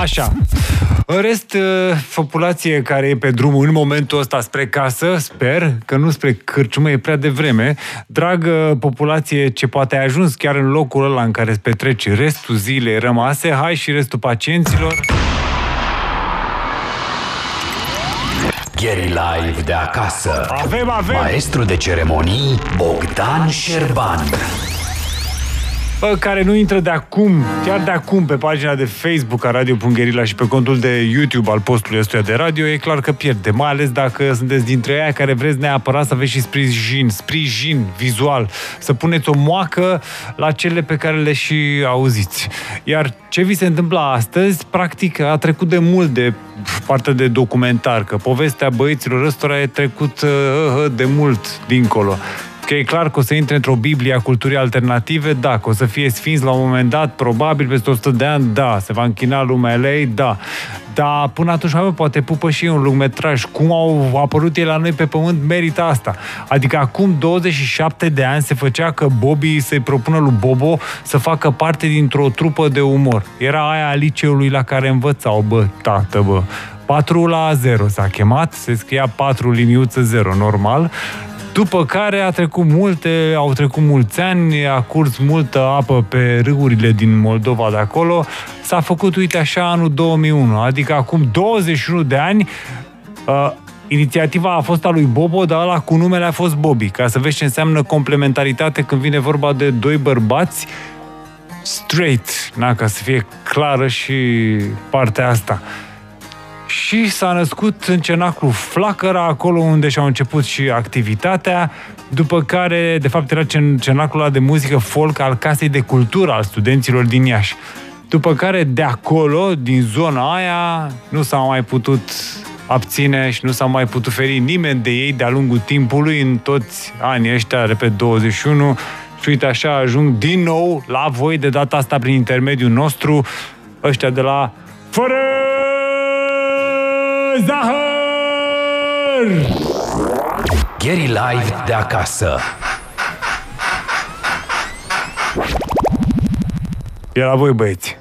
Așa. În rest, uh, populație care e pe drumul în momentul ăsta spre casă, sper că nu spre cârciumă, e prea devreme. Dragă populație ce poate ai ajuns chiar în locul ăla în care îți petreci restul zilei rămase, hai și restul pacienților. Gary Live de acasă. Avem, avem! Maestru de ceremonii Bogdan Șerban. Bă, care nu intră de acum, chiar de acum, pe pagina de Facebook a Radio.gherila și pe contul de YouTube al postului ăstuia de radio, e clar că pierde, mai ales dacă sunteți dintre aia care vreți neapărat să aveți și sprijin, sprijin vizual, să puneți o moacă la cele pe care le și auziți. Iar ce vi se întâmplă astăzi, practic, a trecut de mult de partea de documentar, că povestea băieților ăstora e trecut uh, de mult dincolo. Că e clar că o să intre într-o Biblie a culturii alternative, da. Că o să fie sfinț la un moment dat, probabil peste 100 de ani, da. Se va închina lumea lei, da. Dar până atunci, mai poate pupă și un lungmetraj. Cum au apărut ei la noi pe pământ, merită asta. Adică acum 27 de ani se făcea că Bobby să-i propună lui Bobo să facă parte dintr-o trupă de umor. Era aia a liceului la care învățau, bă, tată, bă. 4 la 0 s-a chemat, se scria 4 liniuță 0, normal. După care a trecut multe, au trecut mulți ani, a curs multă apă pe râurile din Moldova de acolo. S-a făcut, uite așa, anul 2001, adică acum 21 de ani, uh, inițiativa a fost a lui Bobo, dar ăla cu numele a fost Bobby, ca să vezi ce înseamnă complementaritate când vine vorba de doi bărbați straight, na, ca să fie clară și partea asta și s-a născut în cenaclu Flacăra, acolo unde și-au început și activitatea, după care, de fapt, era cenaclul ăla de muzică folk al Casei de Cultură al studenților din Iași. După care, de acolo, din zona aia, nu s-a mai putut abține și nu s-a mai putut feri nimeni de ei de-a lungul timpului în toți anii ăștia, repet, 21, și uite așa ajung din nou la voi de data asta prin intermediul nostru, ăștia de la Fără zahăr! Gary Live de acasă. E la voi, băieți.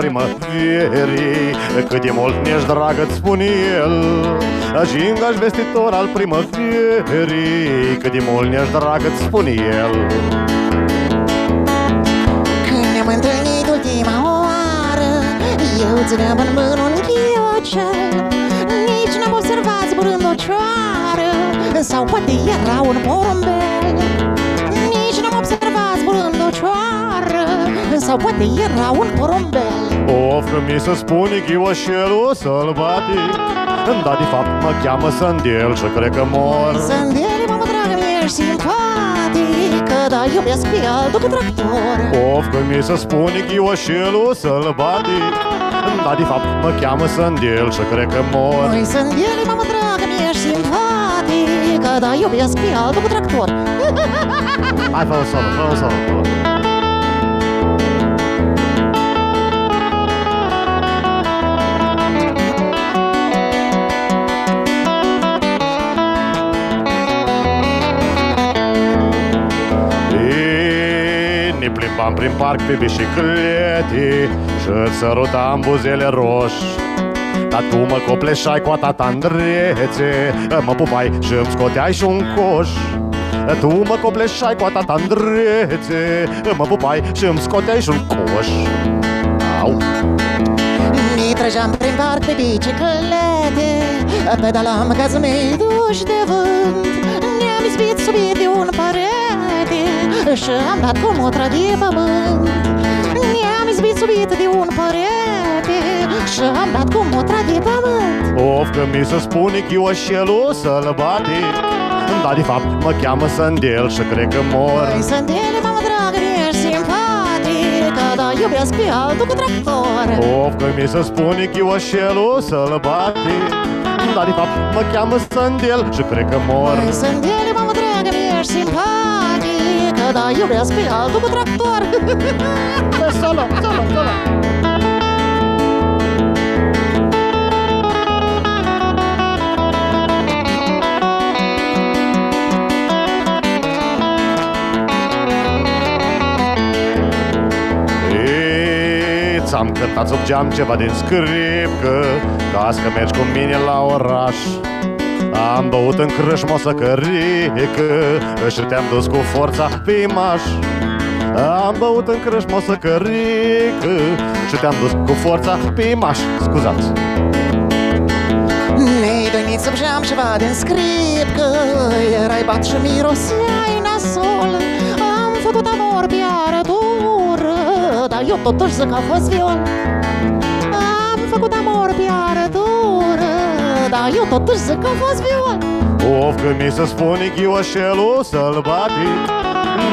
Primăverii Cât de mult ne-ești dragă, îți spune el. Ajingaș vestitor al primăverii Cât de mult ne-ești dragă, îți spune el. Când ne-am întâlnit ultima oară Eu țineam în mână un ghiocel. Nici n-am observat zburând o cioară Sau poate era un porumbel Sau poate era un porumbel Of, că mi se spune ghioșelul sălbatic Dar de fapt mă cheamă Sandel și cred că mor. Sândele, mamă dragă, mi-ești simpatic Că da, iubesc pe altul cu tractor. Of, că mi se spune ghioșelul sălbatic Dar de fapt mă cheamă Sandel și cred că mor. Măi, Sândele, mamă dragă, mi-ești simpatic Că da, iubesc pe altul cu tractor. Hai, fă un solo, fă un solo. Ei, Ne plimbam prin parc pe biciclete Și-ți sărutam buzele roși. Dar tu mă copleșai cu a tata Andrețe Mă pupai și îmi scoteai și un coș. Tu mă copleșai cu a tata Andrețe Mă pupai și îmi scoteai și un coș. Au! Ne trăgeam prin parc pe biciclete Pedalam ca zmei duși de vânt. Ne-am izbit subit de un părete Și am dat cu motra de pământ Ne-am izbit subit de un părete Și am dat cu motra de pământ Of că mi se spune că eu așelul sălbatic Dar de fapt mă cheamă Sandel și cred că mor. Păi Sândele, mamă dragă, ești simpatică Dar iubesc pe altul cu tractor. Of că mi se spune că eu așelul sălbatic Dar de fapt mă cheamă Sandel și cred că mor. Păi Sândele, mamă dragă, ești simpatică Dar iubesc pe altul cu tractor. Solo, solo, solo. Eți, Ți-am cântat sub geam ceva din scripcă Ca să mergi cu mine la oraș Am băut în crâșmă o săcărică Și te-am dus cu forța pe maș Am băut în crâșmă o săcărică Și te-am dus cu forța pe maș Scuzați. Ne-ai doinit sub geam ceva din script Că erai bat și miroseai nasol Am făcut amor pe arătură Dar eu totuși zic că a fost viol. Am făcut amor pe arătură Dar eu totuși zic că a fost viol Of că mi se spune că eu așelul sălbatic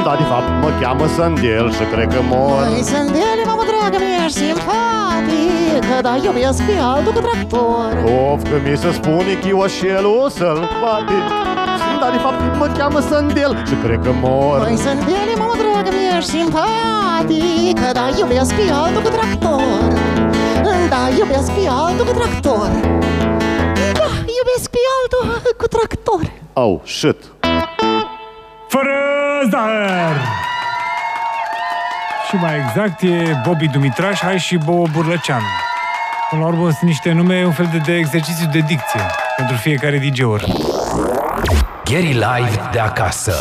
Dar de fapt mă cheamă Sandel și cred că mor. Păi Sândele, mamă dragă, mi-ești simpatică Dar iubesc pe altul cu tractor. Of că mi se spune că eu așelul sălbatic Dar de fapt mă cheamă Sandel și cred că mor. Păi Sândele, mamă dragă, mi-ești simpatică Dar iubesc pe altul cu tractor. Da, iubesc pe altul cu tractor cu tractor Oh, shit Fără zar! Și mai exact e Bobby Dumitraș, hai și Bobo Burlăcean. Până la urmă sunt niște nume, un fel de, de exercițiu de dicție pentru fiecare DJ-uri. Gary Live de acasă.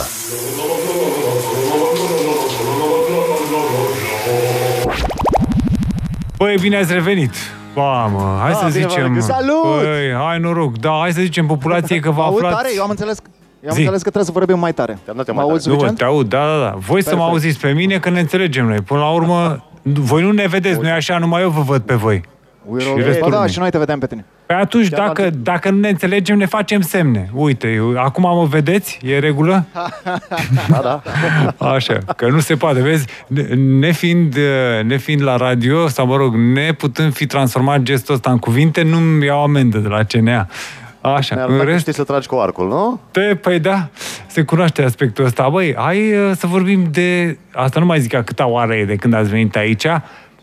Băi, bine ați revenit! Mamă, hai Ah, să bine v-am zicem... regăsit. Salut! Băi, hai noroc, da, hai să zicem populație că vă Aud aflați... tare? Eu am înțeles, eu am Zi. înțeles că trebuie să vorbim mai tare. Te-am dat eu Mă mai auzi tare. Nu, suficient? te aud, da, da, da. Voi să mă Perfect. auziți pe mine că ne înțelegem noi. Până la urmă, voi nu ne vedeți, nu e așa, numai eu vă văd pe voi. We're Și all- restul Ba da, lumii. și noi te vedem pe tine. Păi atunci, Chiar dacă, altă- dacă nu ne înțelegem, ne facem semne. Uite, eu, acum mă vedeți? E regulă? Da, da Așa, că nu se poate, vezi? Ne- Nefiind, uh, nefiind la radio, sau mă rog, neputând fi transformat gestul ăsta în cuvinte, nu-mi iau amendă de la CNA. Așa, Ne în arătat că rest, știi să tragi cu arcul, nu? te, păi da, se cunoaște aspectul ăsta. Băi, hai uh, să vorbim de... Asta nu mai zic a câta oară e de când ați venit aici.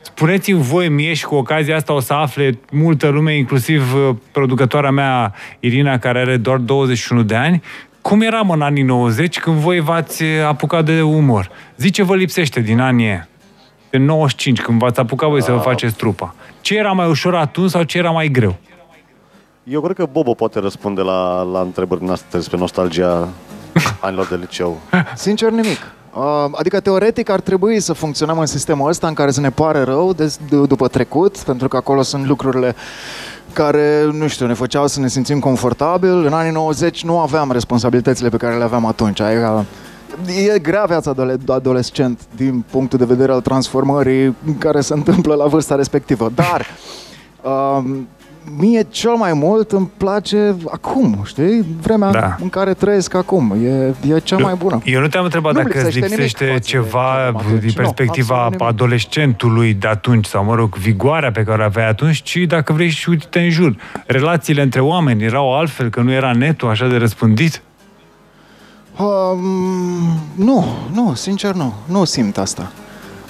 Spuneți-mi voi mie și cu ocazia asta o să afle multă lume, inclusiv uh, producătoarea mea, Irina, care are doar 21 de ani, cum eram în anii 90 când voi v-ați uh, apucat de umor? Zice vă lipsește din anii aia. De 95, când v-ați apucat voi să vă faceți trupa. Ce era mai ușor atunci sau ce era mai greu? Eu cred că Bobo poate răspunde la, la întrebările noastre despre nostalgia anilor de liceu. Sincer nimic. Uh, Adică, teoretic, ar trebui să funcționăm în sistemul ăsta în care să ne pare rău de, de, după trecut, pentru că acolo sunt lucrurile care, nu știu, ne făceau să ne simțim confortabil. În anii 90 nu aveam responsabilitățile pe care le aveam atunci. Era, e grea viața de adolescent din punctul de vedere al transformării care se întâmplă la vârsta respectivă. Dar, uh, mie cel mai mult îmi place acum, știi? Vremea Da. în care trăiesc acum. E, e cea mai bună. Eu nu te-am întrebat Nu-mi dacă îți lipsește nimic lipsește față de ce ceva aveam atunci. din Nu, perspectiva absolut nimic. adolescentului de atunci, sau mă rog, vigoarea pe care o aveai atunci, ci dacă vrei și uite-te în jur. Relațiile între oameni erau altfel, că nu era netul așa de răspândit? Um, nu, nu, sincer nu. Nu simt asta.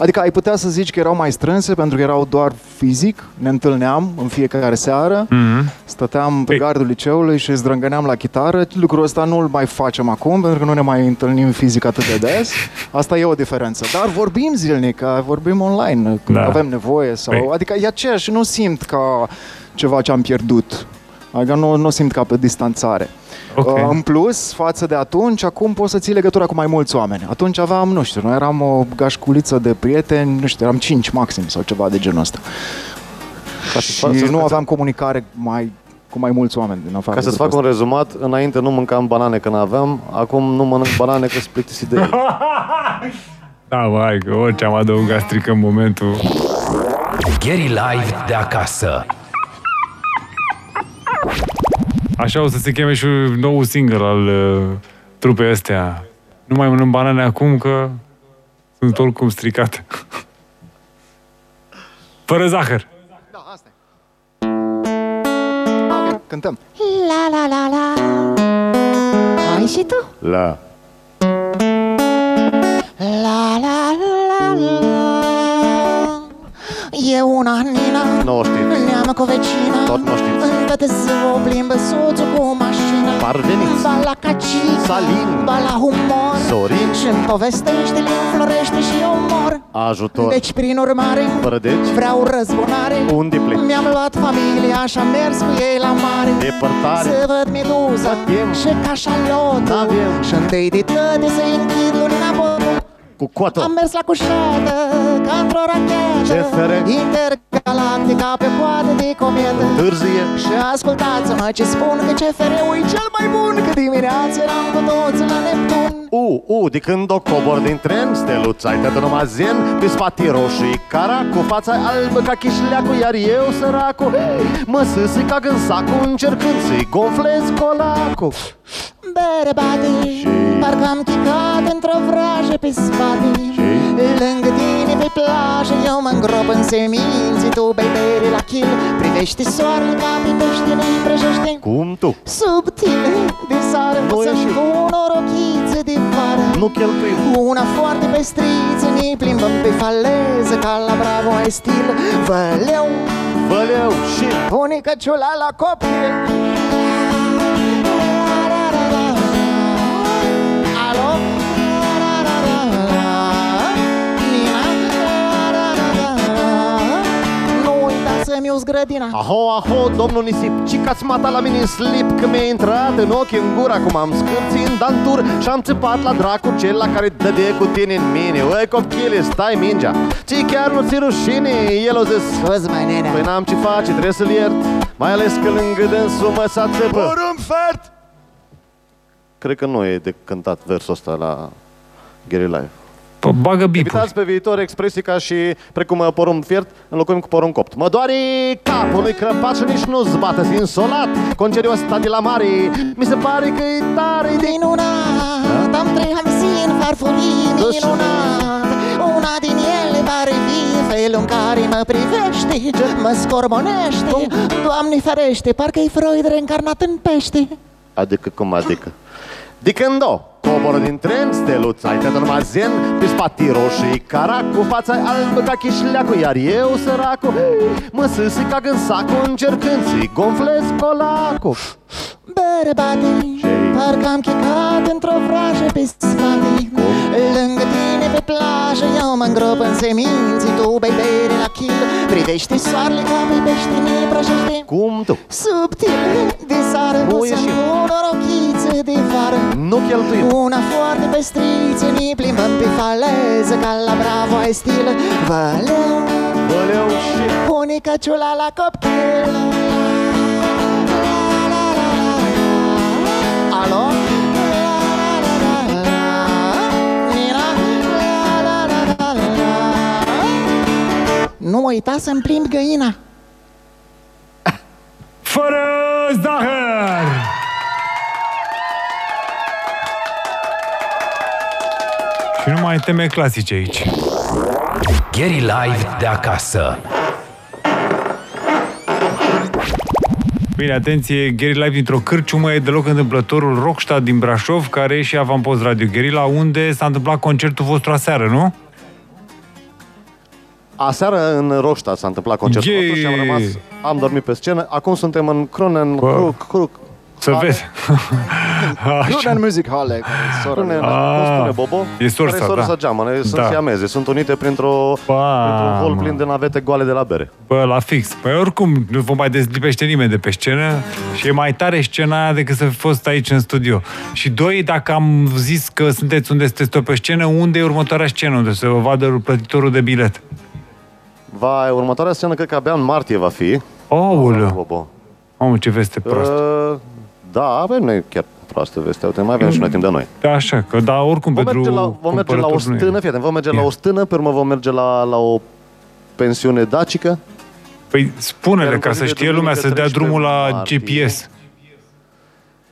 Adică ai putea să zici că erau mai strânse pentru că erau doar fizic, ne întâlneam în fiecare seară, Mm-hmm. stăteam pe Păi- gardul liceului și zdrângăneam la chitară. Lucrul ăsta nu-l mai facem acum pentru că nu ne mai întâlnim fizic atât de des. Asta e o diferență. Dar vorbim zilnic, vorbim online când Da. avem nevoie. Sau, Păi- Adică e aceeași, nu simt ca ceva ce am pierdut. Adică nu, nu simt ca pe distanțare. Ok. Uh, În plus, față de atunci, acum poți să ții legătura cu mai mulți oameni. Atunci aveam, nu știu, noi eram o gașculiță de prieteni, nu știu, eram 5 maxim sau ceva de genul ăsta. Ca Și să, să, nu să, aveam comunicare mai, cu mai mulți oameni din afară. ca să-ți de fac un rezumat, înainte nu mâncam banane când aveam, acum nu mănânc banane că sunt plictisit de ele. Da, mai că orice am adăugat strică momentul. Gary Live de acasă. Așa o să se cheme și nou single al uh, trupei astea. Nu mai mănânc banane acum că sunt oricum stricate. Fără zahăr. Da, asta e. Ok, cântăm. La la la la Ai și tu? La. La la la la E una Nina Nu știți. Neamă cu vecina Tot nu știți. Îndată să o plimbă soțul cu mașina Parveniți. Ba la cacică Salin. Ba la humor Sorin. Și-mi povestește, le înflorește și omor Ajutor. Deci prin urmare Fără deci. Vreau răzbunare Un diplet. Mi-am luat familia și am mers cu ei la mare Depărtare. Să văd meduza Batem. și cașalotul N-avem. Și întâi de toate să-i închid lumina botul Cu coată. Am mers la cușată ca într-o rachetă CFR. Intergalactica pe poate de cometă Târzie. Și ascultați-mă ce spun că CFR-ul e cel mai bun Că dimineața eram cu toți la Neptun U, u, de când o cobor din tren Steluța ai tătă numai zen Pe spate roșii cara Cu fața albă ca chișleacul Iar eu săracu Mă sâsi ca gânsacu Încercând să-i gonflez colacul Bere bate Parcă am chicat într-o vrajă pe spate. Lângă tine pe plajă Eu mă îngrop în semințe Tu bei bere la kill Privește soarele ca pe peștele Prăjește Cum tu? subtile De sară Nu e Să-mi și- cu o norochiță de vară. Nu cheltuim Una foarte pestriță Ne plimbăm pe faleză Ca la bravo ai stil. Văleu Văleu și Bunica ciula la copil să-mi uzi grădina Aho, aho, domnul nisip Ce că-ți mata la mine în slip Că mi-a intrat în ochi în gură. Acum am scârții în dantur Și am țăpat la dracu Cel la care dăde cu tine în mine. Oi, copchile, stai mingea. Ți chiar nu ți rușine? El o zis Scuzi, mai nenea Păi n-am ce face, trebuie să-l iert. Mai ales că lângă dânsul mă s-a țăpă Porumfert! Cred că nu e de cântat versul ăsta la Gary Live Pă, bagă bipul. Evitați pe viitor expresii ca și precum uh, porumb fiert, înlocuim cu porumb copt. Mă doare capul, nu-i crăpat și nici nu-ți bată insolat. Concediu ăsta de la mare, mi se pare că e tare de... Minunat, am trei hamsini, farfurii Da, minunat Una din ele pare vie, felul în care mă privește Mă scormonește, Doamne ferește, parcă-i Freud reîncarnat în pește Adică cum adică? De când o coboră din tren, steluța ai tătă numai zen, pe spate roșii carac, cu fața albă ca chișleacul, iar eu săracu, mă sâsi ca gânsacu, încercând să-i gonflez colacul. Bere bate, parcă am chicat într-o vrajă pe spate. Lângă tine pe plajă, eu mă îngrop în seminții Tu bei bere la kill, privește soarele ca pe pește ne prăjește. Cum tu? Subtil de sară, Nu nu e să și- o norochiță de vară Nu cheltuim. Una foarte pestriță, ne plimbăm pe faleză Ca la bravo ai stil, văleu Văleu și... Pune căciula la copil Alo? Nina? Nu uita să-mi plimbi găina Fără zahăr! Și nu mai teme clasice aici. Gary Live de acasă. Bine, atenție, Gary Live dintr-o cârciumă e deloc întâmplătorul Rockstad din Brașov, care e și avampost Radio Guerilla, unde s-a întâmplat concertul vostru aseară, nu? Aseară în Roșta s-a întâmplat concertul Yay! nostru și am rămas, am dormit pe scenă. Acum suntem în Cronen Bă. Crook, Crook, Să vezi. Clunan Music Hall, care e sora Cronen, mea. cum spune Ah, Bobo? e sorsa, Care e sorsa da. geamănă, sunt Da. siameze, sunt unite printr-o, Ba, printr-un hol mă. plin de navete goale de la bere. Bă, la fix. Păi oricum, nu vă mai dezlipește nimeni de pe scenă și e mai tare scena aia decât să fi fost aici în studio. Și doi, dacă am zis că sunteți unde sunteți tot pe scenă, unde e următoarea scenă unde să vă vadă plătitorul de bilet? Va, următoarea scenă cred că abia în martie va fi. Aoleu! Bobo. Mamă, ce veste proastă. Uh, da, avem noi chiar proastă veste. Uite, mai avem și noi timp de noi. Da, așa, că da, oricum Vom pentru merge la, vom merge la o cumpărături nu e. stână, fii atent, vom merge la Ia. o stână, pe urmă vom merge la, la o pensiune dacică. Păi spune-le Iar ca în să zi de știe lumea duminică, să dea 13 drumul la martie. GPS.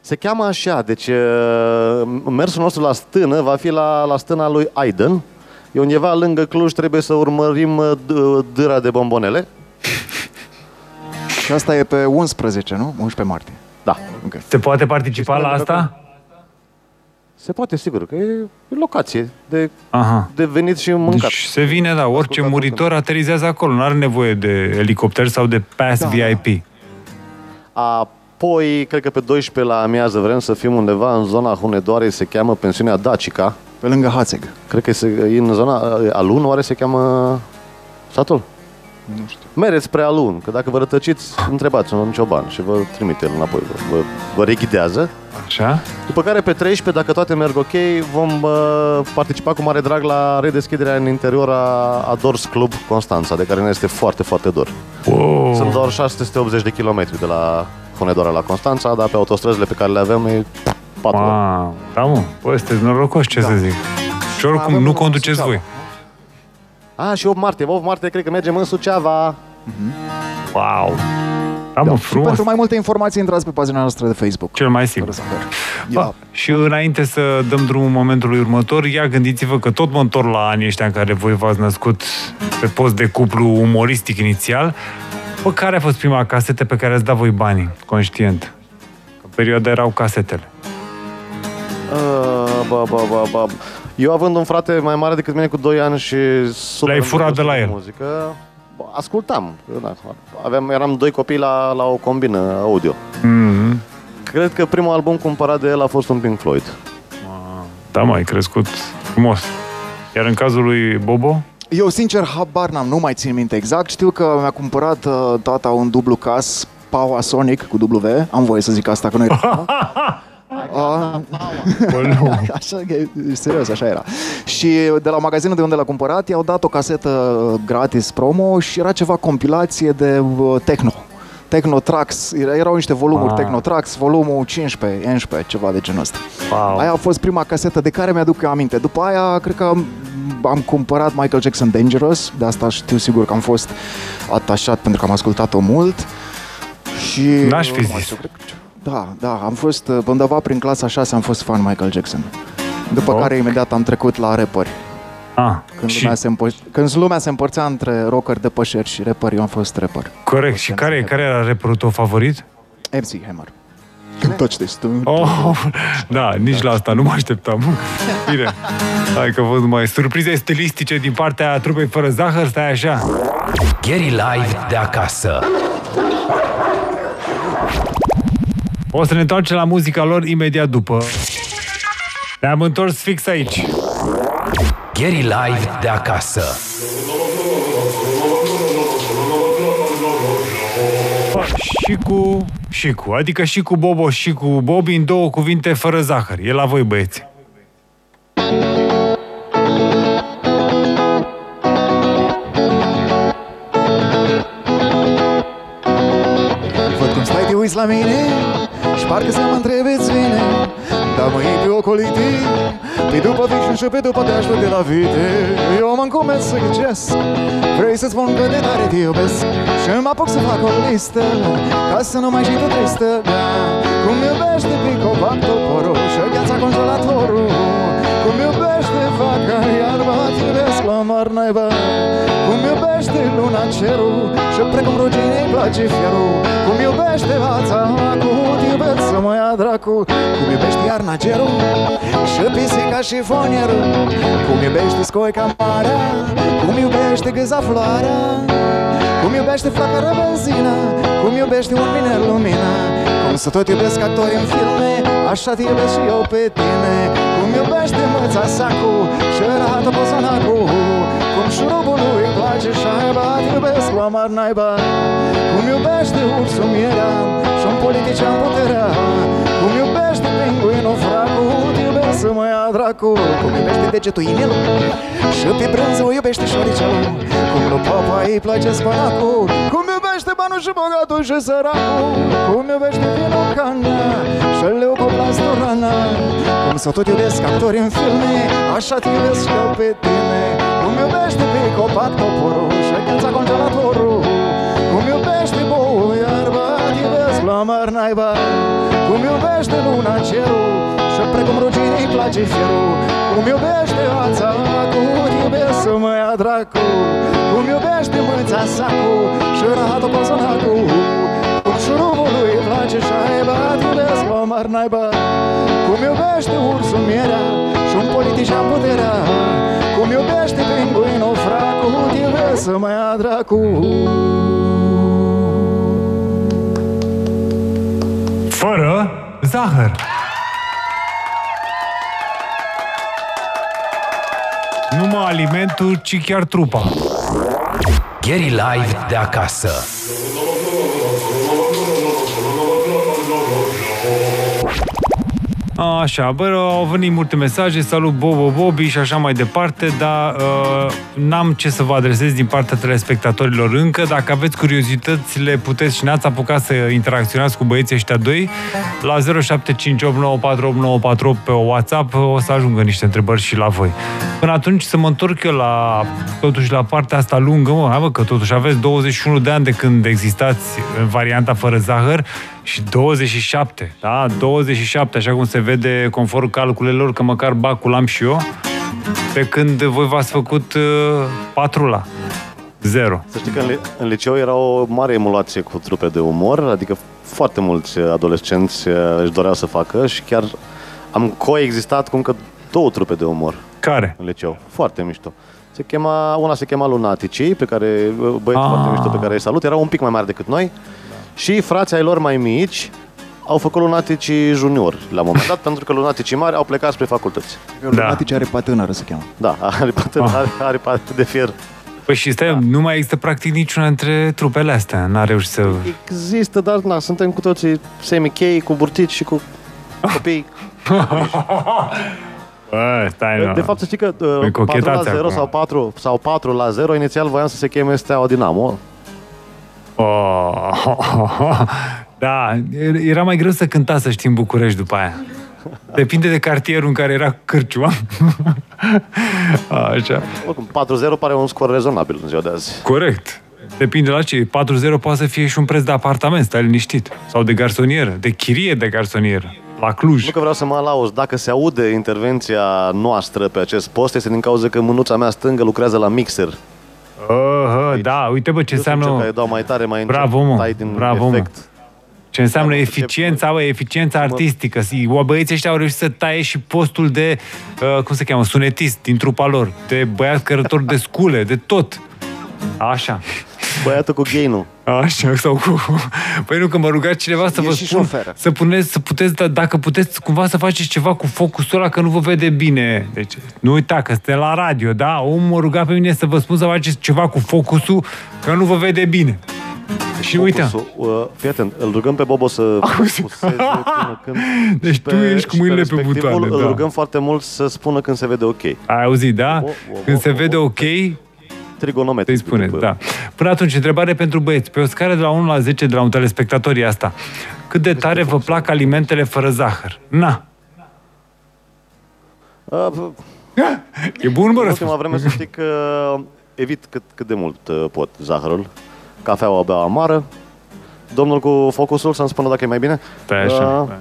Se cheamă așa, deci uh, mersul nostru la stână va fi la, la stâna lui Aiden. E undeva lângă Cluj, trebuie să urmărim uh, d- dâra de bombonele. Și asta e pe 11, nu? 11 martie. Da, Ok. Se poate participa la asta? se poate, sigur, că e e locație de, Aha. de venit și mâncat. Deci se vine, da, orice Ascultat muritor aterizează acolo, nu are nevoie de elicopter sau de pass Da, VIP. Apoi, cred că pe 12 la amiază vrem să fim undeva în zona Hunedoarei, se cheamă pensiunea Dacica. Pe lângă Hațeg. Cred că se, e în zona uh, Alun, oare se cheamă satul? Nu știu. Mereți spre Alun, că dacă vă rătăciți, întrebați un cioban și vă trimite el înapoi, vă, vă, vă reghidează. Așa? După care pe 13, dacă toate merg ok, vom uh, participa cu mare drag la redeschiderea în interior a, a Dors Club Constanța, de care ne este foarte, foarte dor. Wow. Sunt doar 680 de kilometri de la Hunedoara la Constanța, dar pe autostrăzile pe care le avem e 4 ore. Wow. Da, mă, bă, sunteți norocoși, ce Da. să zic. Și oricum Avem nu unul în conduceți Suceava. voi. A, și 8 martie, 8 martie cred că mergem în Suceava. Wow. Da, mă, Și frumos. pentru mai multe informații intrați pe pagina noastră de Facebook. Cel mai sigur. Fără să merg. Ba, Ia. și înainte să dăm drumul momentului următor, ia gândiți-vă că tot mă întorc la anii ăștia în care voi v-ați născut pe post de cuplu umoristic inițial. Bă, care a fost prima casetă pe care ați dat voi banii, conștient? În perioada erau casetele. Uh, ba, ba, ba, ba. Eu având un frate mai mare decât mine cu 2 ani și super L-ai furat îndrăgostit de la el. Muzică, bă, ascultam. Da, aveam, eram doi copii la, la o combină audio. Mm-hmm. Cred că primul album cumpărat de el a fost un Pink Floyd. Da, mai crescut frumos. Iar în cazul lui Bobo? Eu, sincer, habar n-am, nu mai țin minte exact. Știu că mi-a cumpărat uh, tata un dublu cas, Power Sonic cu W. Am voie să zic asta, că nu era. A, Bă, nu. așa, e, serios, așa era. Și de la magazinul de unde l-a cumpărat, i-au dat o casetă gratis promo și era ceva compilație de uh, techno. Techno Tracks, era- erau niște volumuri Ah. Techno Tracks, volumul 15, 11, ceva de genul ăsta. Wow. Aia a fost prima casetă de care mi-aduc eu aminte. După aia, cred că am, am cumpărat Michael Jackson Dangerous, de asta știu sigur că am fost atașat pentru că am ascultat-o mult. Și... N-aș fi nu mai zis. știu, cred că- Da, da, am fost uh, undeva prin clasa 6 am fost fan Michael Jackson. După Ok. care imediat am trecut la rapperi. Ah, Când, și, lumea se împo- când lumea se împărțea între rocker de pășeri și rapper, eu am fost rapper. corect. Și care, care era rapperul tău favorit? MC Hammer. Când touch this. Oh, da, nici la asta nu mă așteptam. Bine. Hai că văd mai surprize stilistice din partea trupei fără zahăr, stai așa. Gary Live de acasă. O să ne întoarcem la muzica lor imediat după. Ne-am întors fix aici. Gary Live de acasă. Bă, Și cu, și cu, adică și cu Bobo și cu Bobby în două cuvinte fără zahăr. E la voi, băieți. Văd cum stai, te uiți la mine Și parcă să mă întrebeți bine Dar mă iei pe ocolite Pe după vision și pe după te ajut de la vite. Eu mă încumez să ghicesc Vrei să spun că de tare te iubesc. Și mă apuc să fac o listă Ca să nu mai știi tu tristă da. Cum iubește pe copac toporul Și gheața congelatorul Cum iubește vaca iarba Te iubesc la mar naiba. Cum iubește luna cerul Și precum ruginei place fierul. Cum mă ia dracu Cum iubește iarna cerul Și pisica și fonierul. Cum iubește scoica marea Cum iubește gâza floarea. Cum iubește flacără benzină Cum iubește un miner lumina Cum să tot iubesc actori în filme Așa te iubesc și eu pe tine. Cum iubește măța sacu Și rată pozanacu Cum șurubul lui place șaiba Te iubesc la mar naiba. Cum iubește ursul mierea Și-un politician puterea. Cum iubește pinguinul fracu Te iubesc să mă ia dracu Cum iubește degetul inelul Și pe brânză o iubește șoricelul. Cum lui papa îi place spanacul Cum iubește iubește banul și bogatul și săracul. Cum iubește vinul cana și leu cu plasturana. Cum să tot iubesc actori în filme Așa te iubesc și eu pe tine Cum iubește pe copac toporul și gheața congelatorul Cum iubește boul iarba Te iubesc la măr naiba? Cum iubește luna cerul Și precum ruginii place fierul? Cum iubește ața cu Te iubesc să mă ia dracu Cum iubește mâța sacu Și rahatul cozonacu Cum șurubul lui place șaiba Te iubesc la măr naiba Cum iubește ursul mierea Și un politician puterea Cum iubește pinguinul fracu Te iubesc să mă ia dracu Fără zahăr. Numai alimentul, ci chiar trupa. Gary Live de acasă. Așa, bă, au venit multe mesaje, salut Bobo Bobby și așa mai departe, dar uh, n-am ce să vă adresez din partea telespectatorilor încă. Dacă aveți curiozități, le puteți și n-ați apucat să interacționați cu băieții ăștia doi la 0758948948 pe WhatsApp, o să ajungă niște întrebări și la voi. Până atunci să mă întorc eu la, totuși, la partea asta lungă, mă, hai, mă, că totuși aveți 21 de ani de când existați în varianta fără zahăr și 27, da? 27, așa cum se vede conform calculelor, că măcar bacul am și eu, pe când voi v-ați făcut uh, patrula. Zero. Să știi că în, li- în liceu era o mare emulație cu trupe de umor, adică foarte mulți adolescenți uh, își doreau să facă și chiar am coexistat cu încă două trupe de umor Care? în liceu. Foarte mișto. Se chema, una se chema Lunaticii, pe care, băieți Ah. foarte mișto pe care îi salut, erau un pic mai mari decât noi și frații ai lor mai mici au făcut Lunaticii junior la un moment dat, pentru că Lunaticii mari au plecat spre facultăți. Lunatici are patânără se cheamă Da, aripa, Ah. are, aripa de fier. Păi și stai, da. nu mai există practic niciuna dintre trupele astea. N-a reușit să... Există, dar na, suntem cu toții semi-chei, cu burtici și cu copii. Bă, stai, nu. De fapt, să știi că uh, Păi 4 la cochetați 0 acum. sau 4, sau 4 la 0, inițial voiam să se cheme Steaua Dinamo. Oh, da, era mai greu să cânta, să știi, în București după aia. Depinde de cartierul în care era cârciuma. Așa. Oricum, 4-0 pare un scor rezonabil în ziua de azi. Corect. Depinde la ce. 4-0 poate să fie și un preț de apartament, stai liniștit. Sau de garsonieră, de chirie de garsonieră. La Cluj. Nu că vreau să mă alauz, dacă se aude intervenția noastră pe acest post, este din cauza că mânuța mea stângă lucrează la mixer. Uh, uh, da, uite bă, ce Eu sunt cel înseamnă, care dau mai tare, mai încet, Bravo, mă. tai din Bravo, mă. efect. ce înseamnă Da, mă, eficiența, bă, eficiența artistică. Si- o, Băieții ăștia au reușit să taie și postul de, uh, cum se cheamă, sunetist din trupa lor, de băiat cărător de scule, de tot. Așa. Băiatul cu gainul. Așa, sau cu... Păi nu, că mă rugați cineva să E vă și spun, șoferă. să puneți, să puteți, da, dacă puteți cumva să faceți ceva cu focusul ăla, că nu vă vede bine. Deci, nu uita că sunteți la radio, da? Omul mă ruga pe mine să vă spun să faceți ceva cu focusul, că nu vă vede bine. Și nu uita. Focusul, Uh, fii atent, îl rugăm pe Bobo să Auzi? puseze până când... Deci și tu ești cu și mâinile pe respectivul butoane, Îl da. rugăm foarte mult să spună când se vede ok. Ai auzit, da? O, o, Când o, se o, vede o. ok, Trigonometric. Să-i spuneți, după- da. Până atunci, întrebare pentru băieți. Pe o scară de la 1 la 10 de la un telespectator e asta. Cât de tare vă plac alimentele fără zahăr? Na. Uh, E bun, bă, În ultima răspuns. vreme să știi că evit cât, cât de mult uh, pot zahărul. Cafeaua o beau amară. Domnul cu focusul să-mi spună dacă e mai bine. Stai așa. Uh,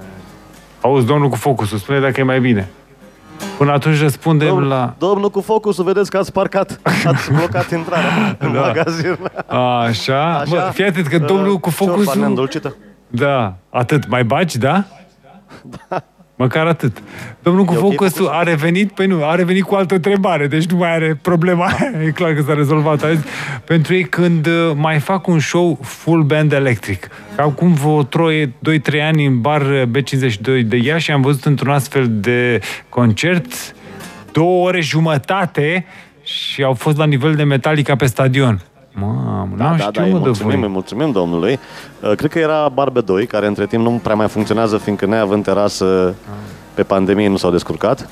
Auzi, domnul cu focusul, spune dacă e mai bine. Până atunci răspundem domnul, la... domnul cu focusul, vedeți că ați parcat, ați blocat intrarea în Da. magazin. Așa. Așa. Bă, fii atent că uh, domnul cu ciorba focusul... neîndulcită. Da, atât. Mai baci, da? Da. Măcar atât. Domnul cu E ok focusul focusul? a revenit, păi nu, a revenit cu altă întrebare, deci nu mai are problema aia. E clar că s-a rezolvat azi. Pentru ei când uh, mai fac un show full band electric. Acum vreo troie, 2-3 ani în bar uh, B52 de Iași am văzut într-un astfel de concert două ore jumătate și au fost la nivel de Metallica pe stadion. Mamă, n-am Da, știut, da, îi mă, de mulțumim, îi voi. mulțumim domnului. Uh, Cred că era Barbe 2, care între timp nu prea mai funcționează, fiindcă neavând terasă pe pandemie nu s-au descurcat.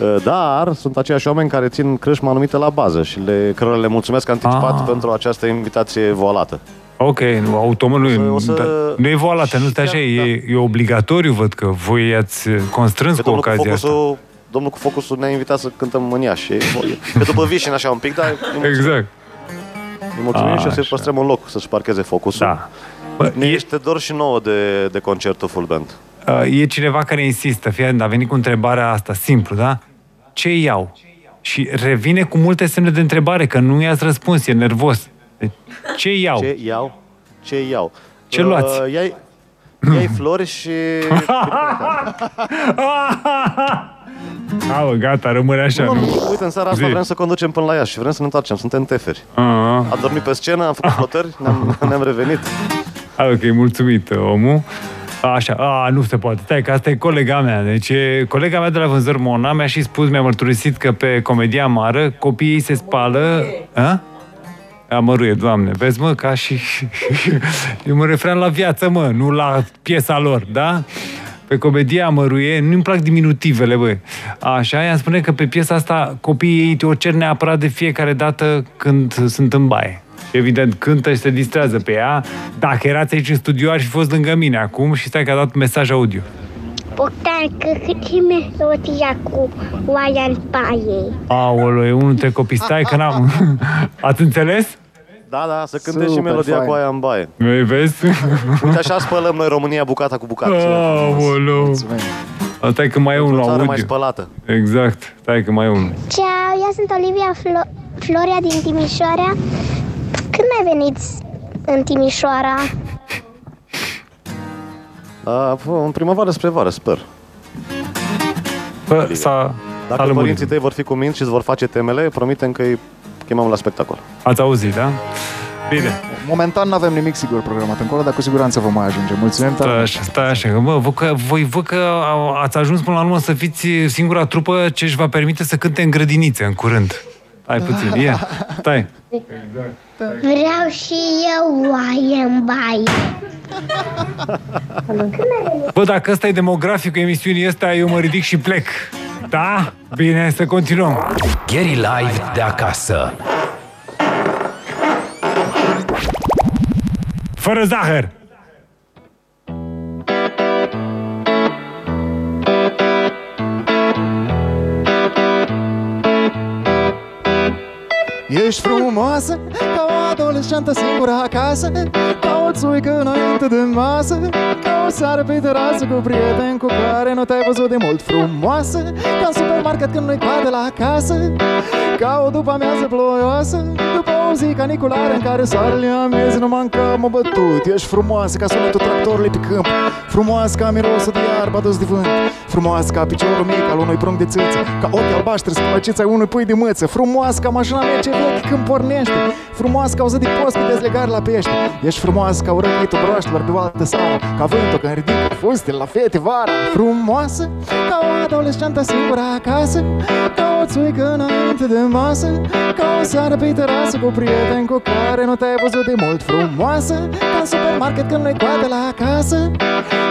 Uh, Dar sunt aceiași oameni care țin crâșma anumită la bază și le, cărora le mulțumesc anticipat Ah. pentru această invitație voalată. Ok, nu, automat nu, O să- e- o să- da, nu e voalată, nu stai așa, e, e obligatoriu, văd că voi i-ați constrâns Că cu domnul cu ocazia asta. focusul, domnul cu focusul ne-a invitat să cântăm în Iași. Că după vișin așa un pic, dar îi mulțumim, Exact. Îi mulțumim și o să-i Așa. păstrăm un loc să-și parcheze focusul. Da. Bă, Ne e, este dor și nouă de, de concertul full band. uh, e cineva care insistă, fie atent, a venit cu întrebarea asta, simplu, da? Ce iau? Și revine cu multe semne de întrebare, că nu i-ați răspuns, e nervos. Deci, ce iau? Ce iau? Ce iau? Ce luați? Uh, iai, iai flori și... Au, gata, rămâne așa. Nu, Nu, nu, uite, în seara asta Zi. vrem să conducem până la Iași. Vrem să ne întoarcem. Suntem teferi. A, Am dormit pe scenă, am făcut flotări, ne-am, ne-am revenit. a, ok, mulțumit, omul. Așa, a, nu se poate. Stai, că asta e colega mea. Deci, e, colega mea de la vânzări Mona mi-a și spus, mi-a mărturisit că pe comedia amară copiii se spală... A? Amăruie, doamne, vezi, mă, ca și... Eu mă referam la viață, mă, nu la piesa lor, da? Pe comedia amăruie, nu-mi plac diminutivele, băi. Așa, ea spune că pe piesa asta copiii ei o cer neapărat de fiecare dată când sunt în baie. Și evident, cântă și se distrează pe ea. Dacă erați aici în studio, ar fi fost lângă mine acum și stai că a dat mesaj audio. Bogdan, că cât e melodia cu oaia în paie? Aoleu, e unul dintre copii. Stai că n-am... Ați înțeles? Da, da, să cânte și Super melodia fain. cu aia în baie. Vei, vezi? Uite, așa spălăm noi România bucata cu bucată. Aoleu. Stai că mai e unul O țară mai audio. spălată. Exact. Stai că mai e unul. Ceau, eu sunt Olivia Flo- Floria din Timișoara. Când mai veniți în Timișoara? A, fă, în primăvară spre vară, sper. Bă, s-a, s-a Dacă lămurit. părinții tăi vor fi cuminți și îți vor face temele, promitem că îi chemăm la spectacol. Ați auzit, da? Bine. Momentan nu avem nimic sigur programat încolo, dar cu siguranță vom mai ajunge. Mulțumim tare Stai mult. așa, stai așa, că, bă, vă, că, voi văd că a- ați ajuns până la urmă să fiți singura trupă ce își va permite să cânte în grădinițe în curând. Hai puțin, ia, stai. Vreau și eu oaie în baie. Bă, dacă ăsta e demograficul emisiunii ăsta, eu mă ridic și plec. Da? Bine, să continuăm. Gary Live de acasă. Fără zahăr. Ești frumoasă ca o adolescentă singură acasă Ca o țuică înainte de masă Ca o seară pe terasă cu prieteni cu care nu te-ai văzut de mult Frumoasă ca în supermarket când nu-i coadă la casă Ca o după amiază ploioasă După o zi caniculară în care soarele amiez nu manca mă bătut Ești frumoasă ca sunetul tractorului pe câmp Frumoasă ca mirosul de iarbă adus de vânt Frumoasă ca piciorul mic al unui prunc de țâță Ca ochii albaștri spălăciți ai unui pui de mâță Frumoasă ca mașina mea ce veche când pornește Frumoasă ca o zi de post cu dezlegare la pește Ești frumoasă ca urăchitul broaștelor pe o altă seară Ca vântul când ridică fustele la fete vara. Frumoasă ca o adolescentă singură acasă Ca o țuică înainte de masă Ca o seară pe terasă cu prieteni cu care nu te-ai văzut de mult. Frumoasă ca în supermarket când nu-i coadă la casă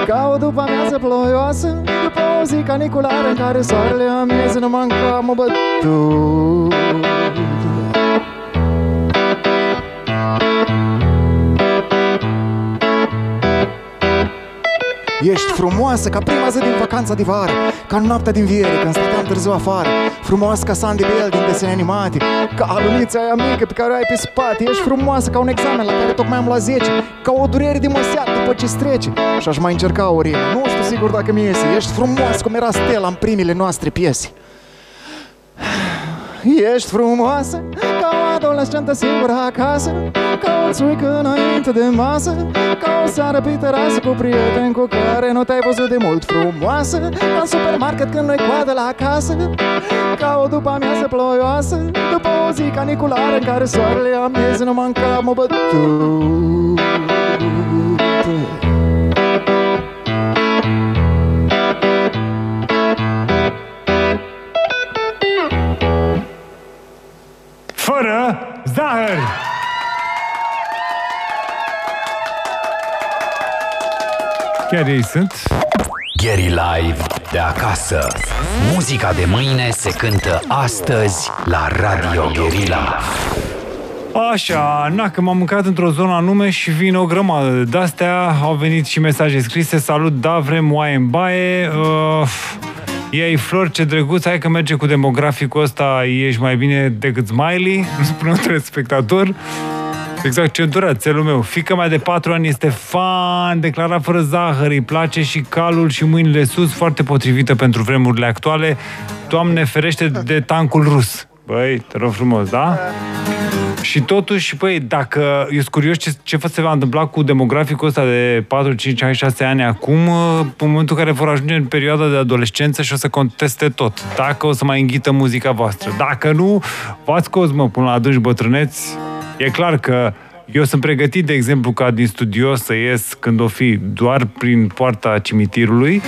Ca o după amiază ploioasă După o zi caniculară în care soarele amieză nu manca mă bătut Ești frumoasă ca prima zi din vacanța de vară Ca noaptea din viere când stăteam târziu afară. Frumoasă ca Sandy Bell din desene animate Ca alunița aia mică pe care o ai pe spate. Ești frumoasă ca un examen la care tocmai am la 10 Ca o durere de măseat după ce strece Și aș mai încerca o rimă Nu știu sigur dacă mi iese. Ești frumoasă cum era Stella în primele noastre piese. Ești frumoasă ca o adolescentă singură acasă Ca o țuică înainte de masă Ca o seară pe terasă cu prieteni cu care nu te-ai văzut de mult Frumoasă ca în supermarket când nu-i coadă la casă Ca o după amiază ploioasă După o zi caniculară în care soarele amieză nu manca mă bătut Fără zahăr. Chiar ei sunt. Gary Live de acasă. Muzica de mâine se cântă astăzi la Radio Guerilla. Așa, na, că m-am mâncat într-o zonă anume și vin o grămadă de-astea. Au venit și mesaje scrise. Salut, da, vrem oaie în baie. Uh, Iei flori, ce drăguț, hai că merge cu demograficul ăsta, ești mai bine decât Smiley, spune un telespectator. Exact, centura, țelul meu. Fica mea de 4 ani este fan, declarat fără zahăr, îi place și calul și mâinile sus, foarte potrivită pentru vremurile actuale. Doamne ferește de tancul rus. Băi, te rog frumos, da? Și totuși, băi, dacă... Eu sunt curios ce, ce se va întâmpla cu demograficul ăsta de 4, 5, 6 ani acum, în momentul în care vor ajunge în perioada de adolescență și o să conteste tot. Dacă o să mai înghită muzica voastră. Dacă nu, v-ați scos, mă, până la adânci bătrâneți. E clar că eu sunt pregătit, de exemplu, ca din studio să ies când o fi doar prin poarta cimitirului,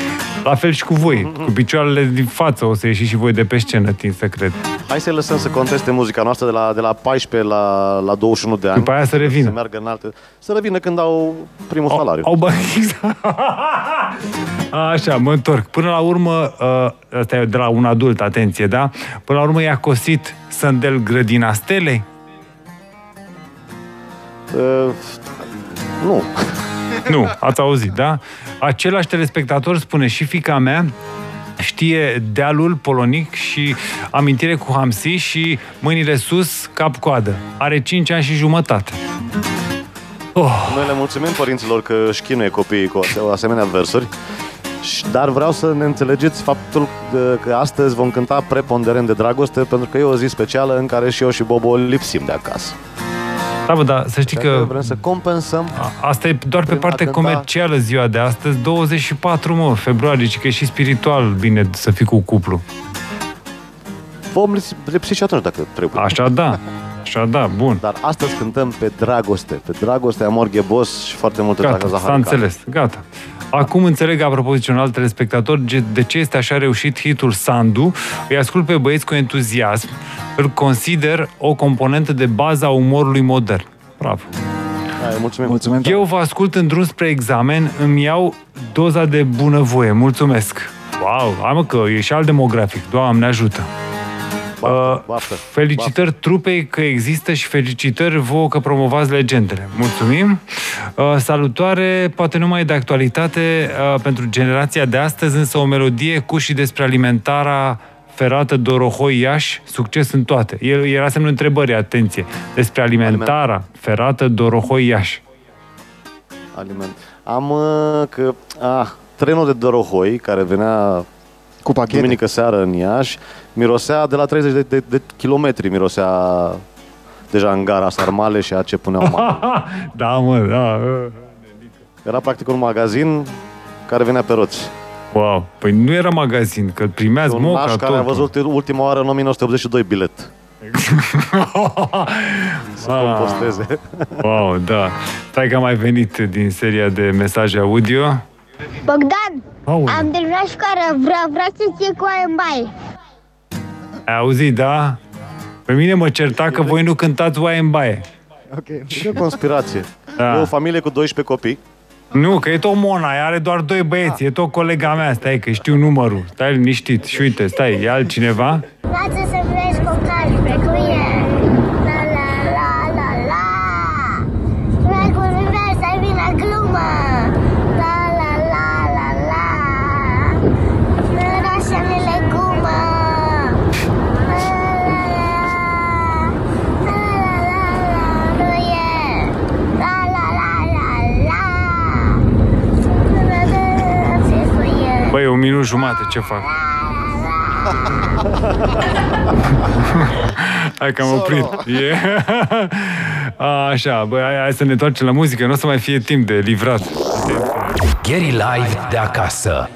la fel și cu voi. Cu picioarele din față o să ieși și voi de pe scenă, tin să cred. Hai să lăsăm să conteste muzica noastră de la, de la 14 la, la 21 de ani. După aia să revină. Să meargă în alte... Să revină când au primul salariu. Au bani, exact. Așa, mă întorc. Până la urmă, uh, ăsta e de la un adult, atenție, da? Până la urmă i-a cosit Sândel grădina stelei? Uh, nu. Nu, ați auzit, da? Același telespectator spune și fica mea știe dealul polonic și amintire cu Hamsi și mâinile sus, cap-coadă. Are 5 ani și jumătate. Oh. Noi le mulțumim părinților că își chinuie copiii cu ase- asemenea versuri. Și- Dar vreau să ne înțelegeți faptul că- că astăzi vom cânta preponderent de dragoste pentru că e o zi specială în care și eu și Bobo lipsim de acasă. Da, bă, dar să știi Că că vrem să compensăm a- asta e doar pe Vrem a partea cânta- comercială ziua de astăzi, 24, mă, februarie, și că e și spiritual bine să fii cu cuplu. Vom lipsi- lipsi și atunci dacă trebuie. Așa da, așa da, bun. Dar astăzi cântăm pe dragoste. Pe dragoste, amor, ghebos și foarte multe Gata, zahăr. s-a înțeles, gata. Acum înțeleg, apropo de un alt telespectator, ge- de ce este așa reușit hitul Sandu. Îi ascult pe băieți cu entuziasm. Îl consider o componentă de bază a umorului modern. Bravo. Hai, mulțumim. Mulțumim. Eu vă ascult în drum spre examen, îmi iau doza de bunăvoie. Mulțumesc! Wow, hai mă că e și alt demografic. Doamne ajută! Baftă, Uh, baftă, felicitări trupei că există și felicitări vouă că promovați legendele. Mulțumim! Uh, salutare, poate nu mai e de actualitate uh, pentru generația de astăzi, însă o melodie cu și despre alimentarea ferată Dorohoi Iași, succes în toate. El era semnul întrebării, atenție, despre alimentarea ferată Dorohoi Iași. Aliment. Am uh, că... Ah, trenul de Dorohoi, care venea Cu pachete. duminică seară în Iași, mirosea de la 30 de, de, de kilometri, mirosea deja în gara sarmale și a ce puneau mama. da, mă, da. uh. Era practic un magazin care venea pe roți. Wow, păi nu era magazin, că primeați Un moca naș care a totul. văzut ultima oară în 1982 bilet. Să Ah. composteze. Wow, da. Stai că am mai venit din seria de mesaje audio. Bogdan, Aoleu. am terminat școala, vreau, vreau să-ți iei cu aia în baie. Ai auzit, da? Pe mine mă certa că voi nu cântați oaie în baie. Ok. E o conspirație. Da. E o familie cu 12 copii. Nu, că e tot Mona, ea are doar doi băieți, e tot colega mea, stai că știu numărul. Stai liniștit și uite, stai, e altcineva? Lasă să vezi cocaș pe cuie. La la la la la. Dragul univers, ai vine glumă. La la la la la. Nărașa mi legumă. La la la. La la la la. Nu e. La la la la la. Ce cu e? Băi, un minut jumate, ce fac? Hai că am oprit. E... Așa, băi, hai, hai să ne întoarcem la muzică, nu o să mai fie timp de livrat. Gary Live de acasă.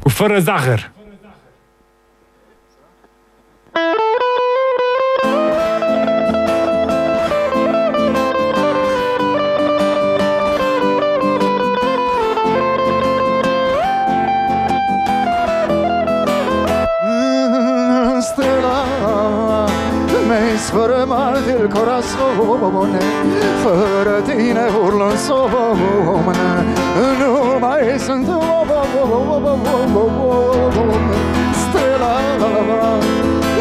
Cu fără zahăr. Stella mi sfărâmat il corazon Fără tine urlă în somn Nu mai sunt Stella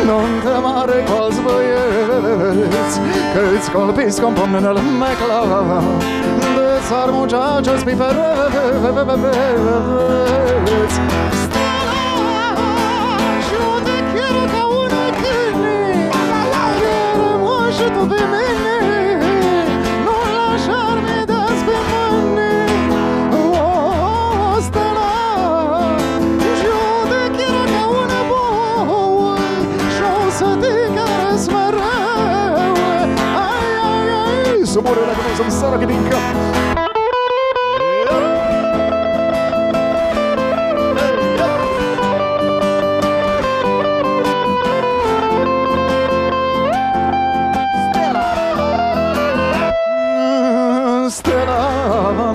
Nuntă mare cu alți băieți Câți colpiți compun în el mecla De țar muchachos pipereți la gână să-mi sară gândincă Stella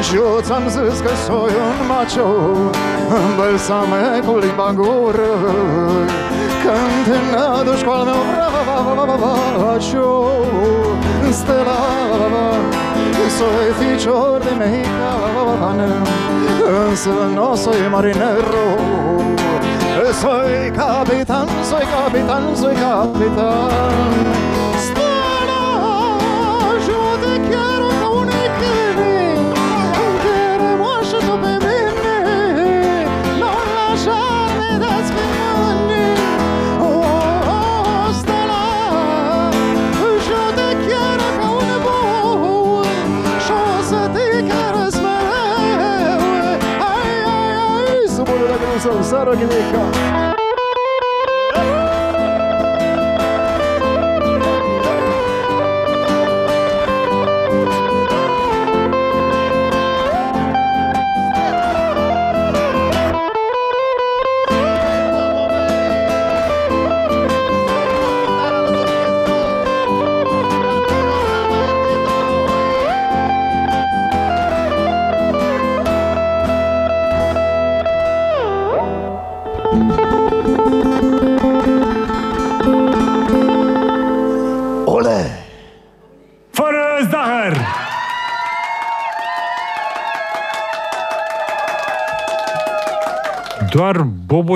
Și eu ți-am zis că soi un macho Bălsame cu limba în gură Când te năduși cu al meu bracio Stella Soi ficior de mexicano. Însă nu soi marinero. Soy capitán, soy capitán, soy capitán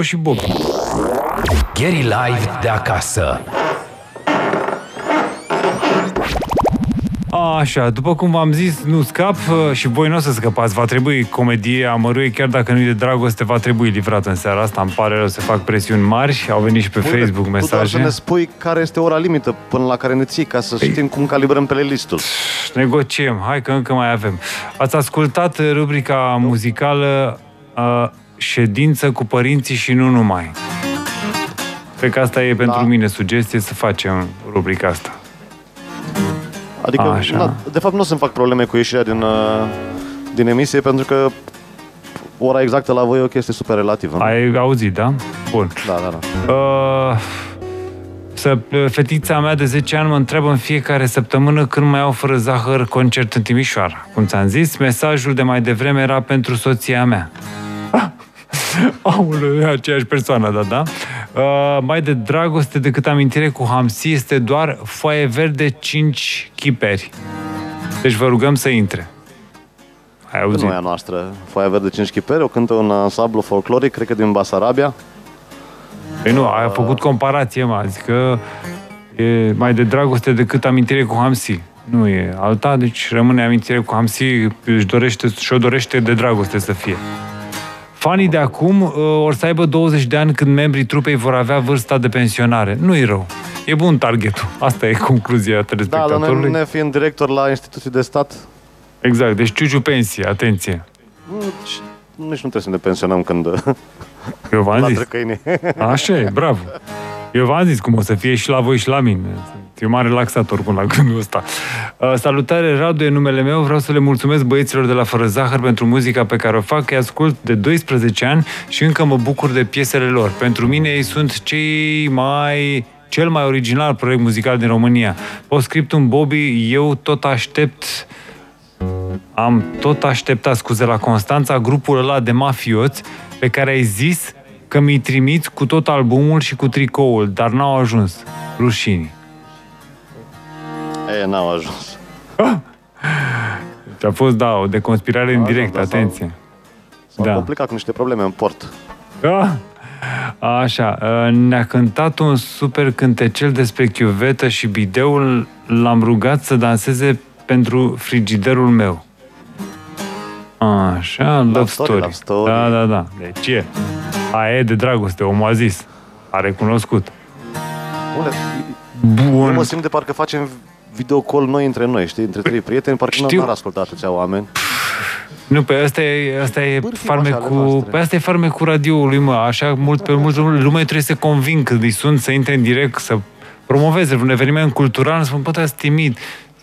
Bobo și Bob. Gary Live de acasă. Așa, după cum v-am zis, nu scap uh, și voi nu o să scăpați. Va trebui comedie amărâie, chiar dacă nu e de dragoste, va trebui livrat în seara asta. Îmi pare rău să fac presiuni mari. Au venit și pe Facebook Tu doar să mesaje. ne spui care este ora limită până la care ne ții, ca să știm cum calibrăm playlistul. Negociem, hai că încă mai avem. Ați ascultat uh, rubrica muzicală uh, Ședință cu părinții și nu numai. Cred că asta e pentru Da. mine sugestie să facem rubrica asta. Adică, Așa. na, de fapt, nu o să-mi fac probleme cu ieșirea din, uh, din emisie, pentru că ora exactă la voi e o chestie super relativă. nu? Ai auzit, da? Bun. Da, da, da. Uh, să, fetița mea de 10 ani mă întreabă în fiecare săptămână când mai au fără zahăr concert în Timișoara. Cum ți-am zis, mesajul de mai devreme era pentru soția mea. Aoleu, e aceeași persoană, da, da. Uh, mai de dragoste decât amintire cu Hamsi este doar foaie verde 5 chiperi. Deci vă rugăm să intre. Ai auzit? Nu e a noastră. Foaia verde 5 chipere, o cântă un ansamblu folcloric, cred că din Basarabia. Păi nu, a făcut comparație, mă, zic că e mai de dragoste decât amintire cu Hamsi. Nu e alta, deci rămâne amintire cu Hamsi, își dorește, și-o dorește de dragoste să fie. Fanii de acum uh, or să aibă 20 de ani când membrii trupei vor avea vârsta de pensionare. Nu e rău. E bun targetul. Asta e concluzia Da, dar telespectatorului. noi ne fiind director la instituții de stat, Exact. Deci ciuciu pensie, atenție. nici, nici nu trebuie să ne pensionăm când Eu v-am la zis. trăcăini. Așa e, bravo. Eu v-am zis cum o să fie și la voi și la mine. Eu m-am relaxat oricum la gândul ăsta. Uh, salutare, Radu, e numele meu. Vreau să le mulțumesc băieților de la Fără Zahăr pentru muzica pe care o fac. Îi ascult de 12 ani și încă mă bucur de piesele lor. Pentru mine ei sunt cei mai cel mai original proiect muzical din România. Postscriptum Bobby, eu tot aștept am tot așteptat scuze la Constanța, grupul ăla de mafioți pe care ai zis că mi-i trimiți cu tot albumul și cu tricoul, dar n-au ajuns. Rușini. E, n-au ajuns. Deci a fost, da, o deconspirare în Au direct, ajuns, da, sau- atenție. S-au Da. complicat cu niște probleme în port. Ah, Așa, uh, ne-a cântat un super cântecel despre chiuvetă și bideul. L-am rugat să danseze pentru frigiderul meu. Așa, love, story, story. love story. Da, da, da. Deci e. Aia e de dragoste, omul a zis. A recunoscut. Bune, eu Bun. mă simt de parcă facem video call noi între noi, știi? Între trei prieteni, parcă Știu. n-ar asculta atâția oameni. Nu, pe asta e, asta e Bârfii așa ale farmecul, noastre. pe asta e farmecul radioului, mă. Așa mult, pe multă lume trebuie să conving când îi sunt să intre în direct, să promoveze un eveniment cultural, să spun, bă, dar timid.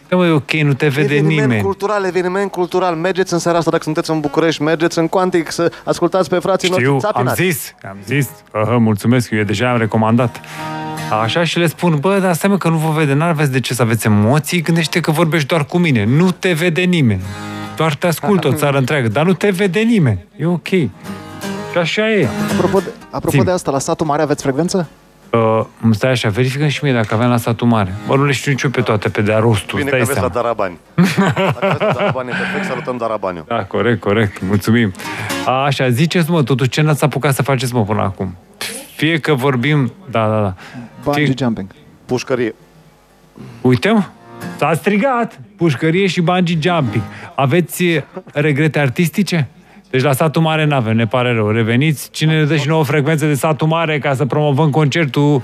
Da, mă, e ok, nu te vede eveniment nimeni. cultural, eveniment cultural. Mergeți în seara asta, dacă sunteți în București, mergeți în Quantic să ascultați pe frații Știu, noștri am țapinați. zis, am zis, uh, mulțumesc, eu deja am recomandat. Așa și le spun, bă, dar stai mă că nu vă vede, n-aveți de ce să aveți emoții, gândește că vorbești doar cu mine, nu te vede nimeni. Doar te ascult o țară întreagă, dar nu te vede nimeni. E ok. Și așa e. Apropo de, apropo Zi. de asta, la satul mare aveți frecvență? Uh, îmi stai așa, verifică și mie dacă aveam la satul mare. Bă, nu le știu nici eu pe toate, pe de-a rostul, Bine că stai aveți la seama. Darabani. Dacă aveți la Darabani, e perfect, salutăm Darabaniu. Da, corect, corect, mulțumim. A, așa, ziceți mă, totuși, ce n-ați apucat să faceți mă până acum? Fie că vorbim, da, da, da. Bungee Fie, jumping. Pușcărie. uite mă, s-a strigat, pușcărie și bungee jumping. Aveți eh, regrete artistice? Deci la satul mare n-avem, ne pare rău. Reveniți, cine ne dă și nouă frecvențe de satul mare ca să promovăm concertul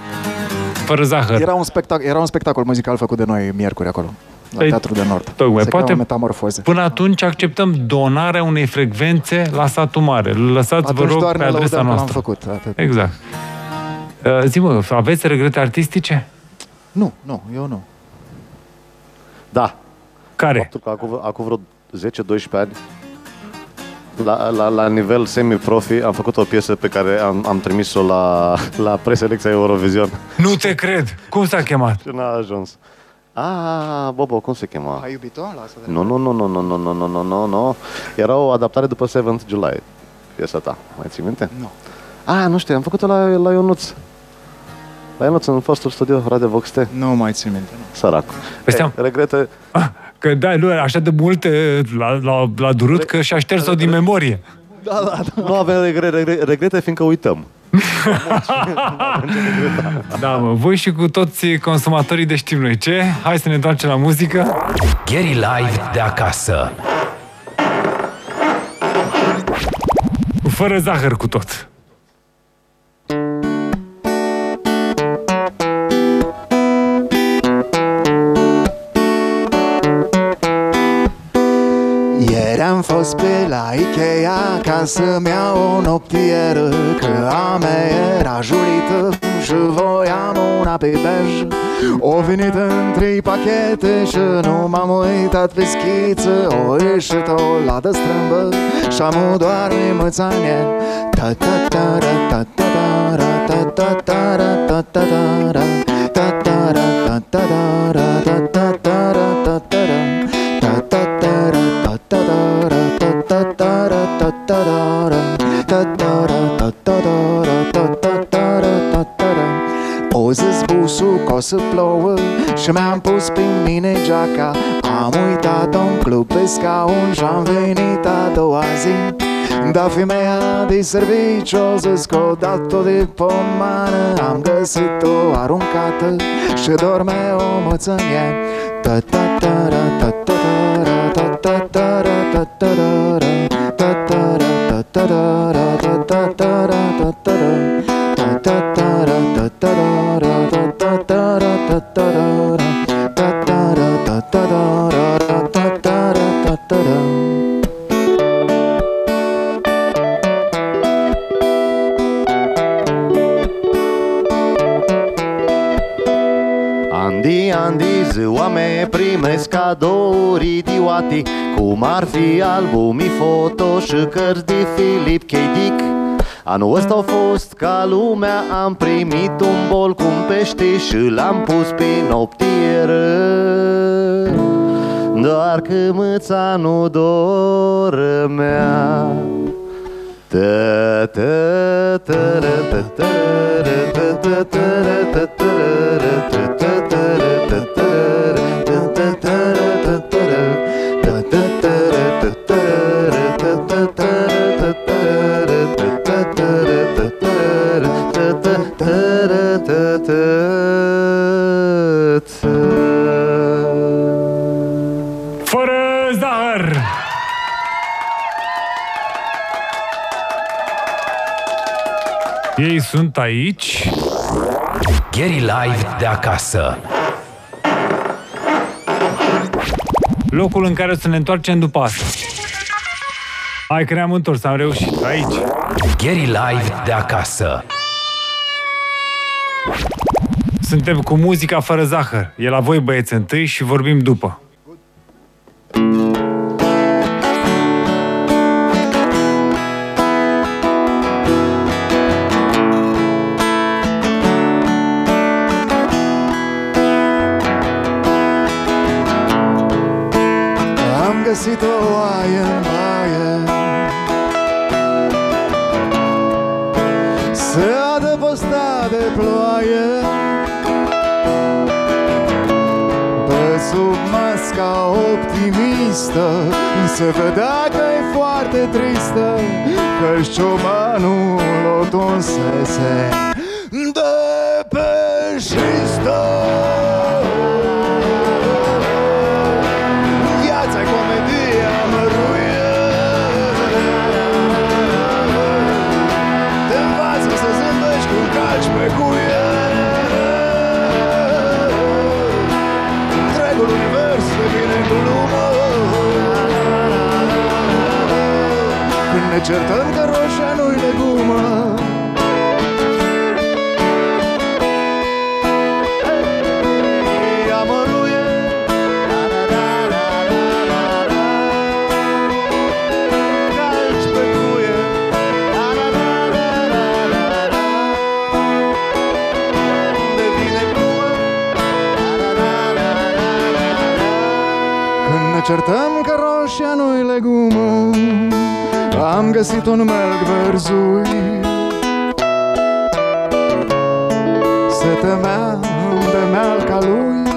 fără zahăr. Era un, spectac- era un spectacol muzical făcut de noi miercuri acolo, la Păi, Teatrul de Nord. tocmai, Se poate- cheamă Metamorfoze. Până atunci acceptăm donarea unei frecvențe la satul mare. Lăsați, vă Atunci rog, doar pe ne adresa lăudăm că l-am noastră. făcut. Atât. Exact. Uh, zi-mă, aveți regrete artistice? Nu, nu, eu nu. Da. Care? Faptul că acum, acum vreo 10-12 ani, la, la, la nivel semi-profi, am făcut o piesă pe care am, am trimis-o la, la preselecția Eurovision Nu te cred! Cum s-a chemat? și n-a ajuns. Ah, Bobo, cum se chema? Ai iubit-o la asta de Nu, nu, nu, nu, nu, nu, nu, nu, nu, nu, nu. Era o adaptare după 7th July, piesa ta. Mai ții minte? Nu. Ah, nu știu, am făcut-o la, la Ionuț. La Ionuț, în fostul studio Radio Vox T. Nu mai țin minte. Nu. Sărac. Păi steam. Ei, regrete, Ah, că da, nu, așa de multe la, la, la durut că și-a șters-o din memorie. nu avem regre, regre, regrete, fiindcă uităm. Da, mă, voi și cu toți consumatorii de știm noi ce. Hai să ne întoarcem la muzică. Gary Live de acasă. Fără zahăr cu tot. Ieri am fost pe la Ikea ca să-mi iau o noptieră Că a mea era jurită și voiam una pe bej. O venit în trei pachete și nu m-am uitat pe schiță O ieșit o ladă strâmbă și-am doar mățanie ta ta ta ra ta ta ta ra ta ta ta ra ta ta ta ra să plouă Și mi-am pus pe mine geaca. Am uitat-o în club pe scaun Și-am venit a doua zi. Dar femeia de serviciu o zis că o dat-o de pomană Am găsit-o aruncată Și dorme o mățănie. Ta ta Anul ăsta a fost ca lumea Am primit un bol cu un pește Și l-am pus pe noptieră Doar că mâța nu dormea Ta ta ta ra ta ta ra ta ta ta ra ta ta aici. Gary Live de acasă. Locul în care o să ne întoarcem după asta. Hai că ne-am întors, am reușit. Aici. Gary Live de acasă. Suntem cu muzica fără zahăr. E la voi băieți întâi și vorbim după. Foarte tristă Că-și ciobanul o tunsese certăm că roșia nu-i legumă. Am găsit un melc verzui Se temea de mealca lui.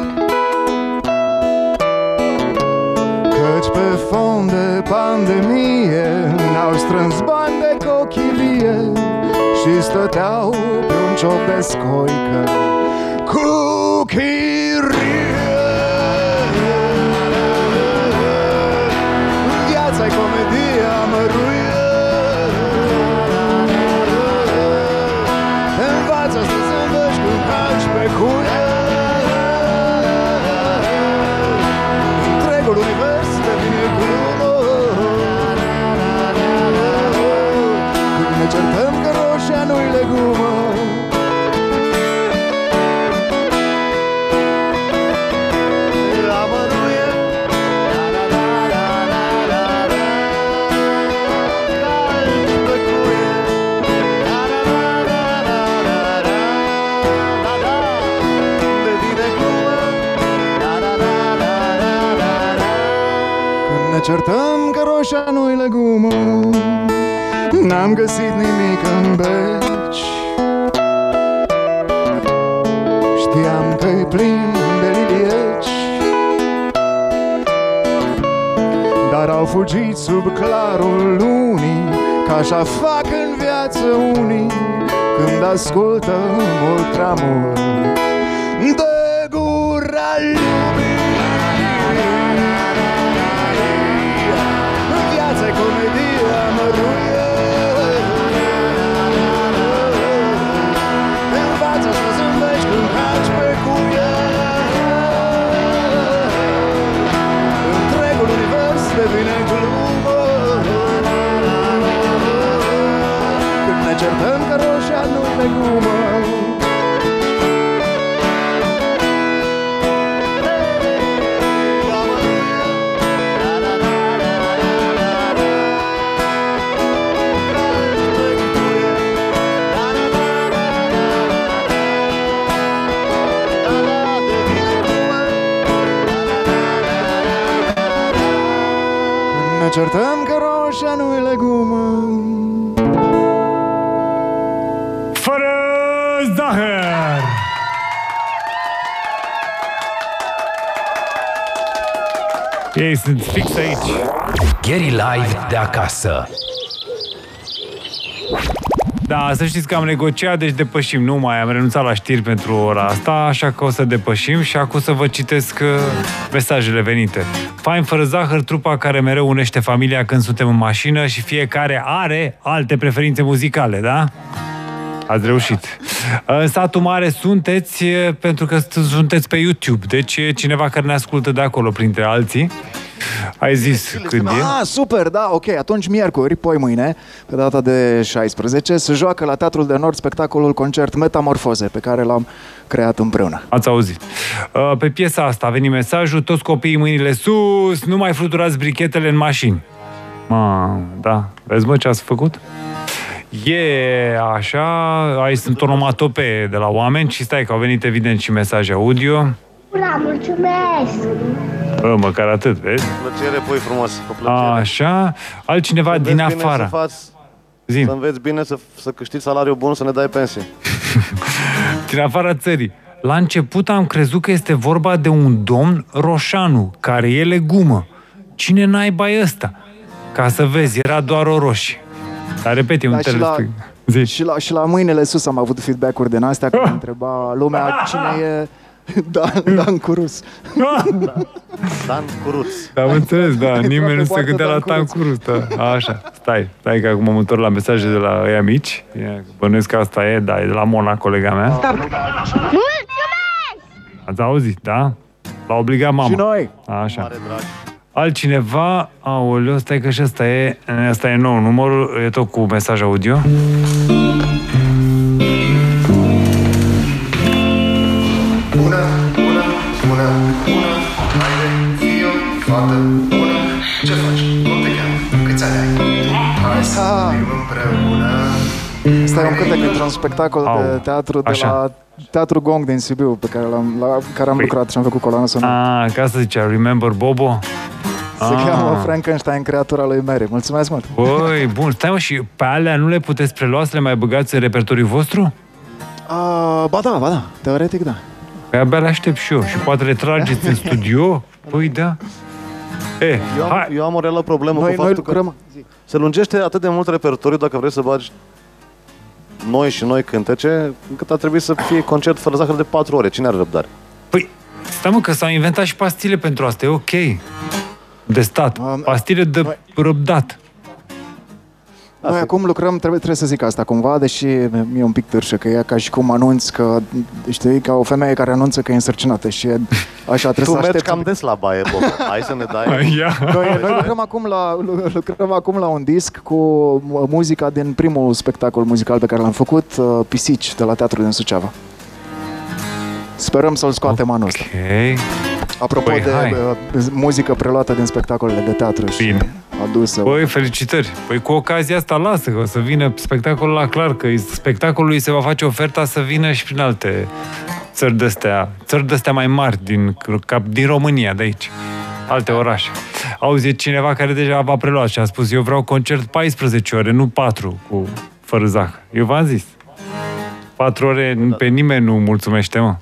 Căci pe fond de pandemie N-au strâns bani de cochilie Și stăteau pe un cioc de scoică certăm că roșia nu-i legumă. N-am găsit nimic în beci. Știam că-i plin de lilieci. Dar au fugit sub clarul lunii Ca așa fac în viață unii Când ascultă mult prea mult Ei sunt fix aici. Gary Live de acasă. Da, să știți că am negociat, deci depășim. Nu mai am renunțat la știri pentru ora asta, așa că o să depășim și acum să vă citesc uh, mesajele venite. Fain fără zahăr, trupa care mereu unește familia când suntem în mașină și fiecare are alte preferințe muzicale, da? Ați reușit. În satul mare sunteți eh, pentru că sunteți pe YouTube. Deci e cineva care ne ascultă de acolo, printre alții. Ai zis când e? Ah, super, da, ok. Atunci miercuri, poi mâine, pe data de 16, se joacă la Teatrul de Nord spectacolul concert Metamorfoze, pe care l-am creat împreună. Ați auzit. Uh, Pe piesa asta a venit mesajul, toți copiii mâinile sus, nu mai fluturați brichetele în mașini. Ma, da. Vezi, mă, ce ați făcut? E așa, aici sunt onomatopee de la oameni și stai că au venit evident și mesaje audio. Ura, mulțumesc! Bă, măcar atât, vezi? Plăcere, pui frumos, cu plăcere. Așa, altcineva Să din înveți bine afară. Să, faci, Zim. să înveți bine să, să câștigi salariu bun, să ne dai pensie. din afara țării. La început am crezut că este vorba de un domn roșanu, care e legumă. Cine naiba e ăsta? Ca să vezi, era doar o roșie. Dar repete, un Da, și la- telespect. Zi. Și la, și la mâinile sus am avut feedback-uri din astea când întreba lumea cine e Dan, Dan Curus. Dan Curuț. Am înțeles, da, Intra nimeni pe nu se poartă gândea la Dan Curuț. tancurus, da. Așa, stai, stai că acum mă întorc la mesaje de la ea mici. Ia, Bănuiesc că asta e, da, e de la Mona, colega mea. Mulțumesc! Ați auzit, da? L-a obligat mama. Și noi. Așa. Mare drag. Altcineva, aoleu, stai că și ăsta e, ăsta e nou numărul, e tot cu mesaj audio. Asta e un cântec într-un spectacol de Au, teatru de așa. la Teatru Gong din Sibiu, pe care, l-am, la care am Păi- lucrat și am făcut coloană sonoră. Ah, ca să zicea, Remember Bobo? Se ah. cheamă Frankenstein, creatura lui Mary. Mulțumesc mult! Băi, bun, stai mă, și pe alea nu le puteți prelua să le mai băgați în repertoriul vostru? Uh, ba da, ba da, teoretic da. Păi abia le aștept și eu și poate le trageți în studio? Păi da. E, Eu am, hai, eu am o reală problemă Noi, cu noi faptul că lucrăm... se lungește atât de mult repertoriu dacă vrei să bagi noi și noi cântece, încât ar trebui să fie concert fără zahăr de 4 ore. Cine are răbdare? păi, stai mă că s-au inventat și pastile pentru asta, e ok. De stat, Am- pastile de Noi- răbdat. Noi acum lucrăm, trebuie, trebuie să zic asta cumva, deși mi-e un pic târșă, că e ca și cum anunț că, știi, ca o femeie care anunță că e însărcinată și e, așa Tu trebuie să mergi aștepți. cam des la baie, Bob. Hai să ne dai... Ia. Noi, noi lucrăm, acum la, lucrăm acum la un disc cu muzica din primul spectacol muzical pe care l-am făcut, uh, Pisici, de la Teatrul din Suceava. Sperăm să-l scoatem anul ăsta. Ok. Apropo Păi, de hai. uh, muzică preluată din spectacolele de teatru și Bine. adusă. Băi, felicitări. Păi cu ocazia asta lasă, că o să vină spectacolul la clar, că spectacolului se va face oferta să vină și prin alte țări de-astea, țări de-astea mai mari din, cap, din România, de aici. Alte orașe. Auzi, e cineva care deja va prelua și a spus, eu vreau concert 14 ore, nu 4 cu fără zahăr. Eu v-am zis. 4 ore pe nimeni nu mulțumește, mă.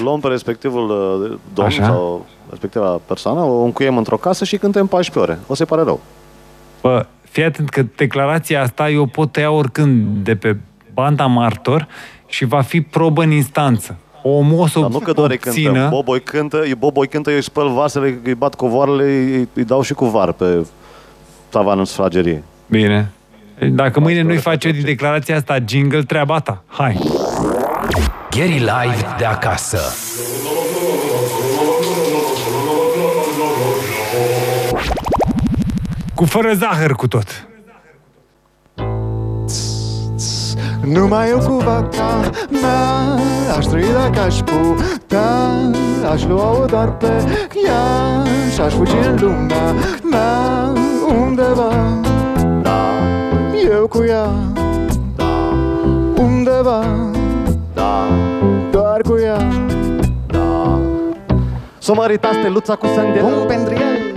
Îl luăm pe respectivul uh, domn Așa. sau respectiva persoană, o încuiem într-o casă și cântăm 14 ore. O să-i pare rău. Bă, fii atent că declarația asta eu pot tăia oricând de pe banda martor și va fi probă în instanță. Omul o să Dar nu că doar îi cântă. obțină... Boboi cântă, îi- Boboi cântă, eu îi spăl vasele, îi bat covoarele, îi, îi dau și cu var pe tavan în sufragerie. Bine. Dacă mâine nu-i face din declarația asta jingle, treaba ta. Hai. Gary Live de acasă. Cu fără zahăr cu tot. Numai eu cu vaca mea Aș trăi dacă aș putea Aș lua-o doar pe ea Și aș fugi în lumea mea Undeva Da, Eu cu ea da, Undeva da, Doar cu ea. Da. S-o mărita steluța cu sânge Bun pentru el.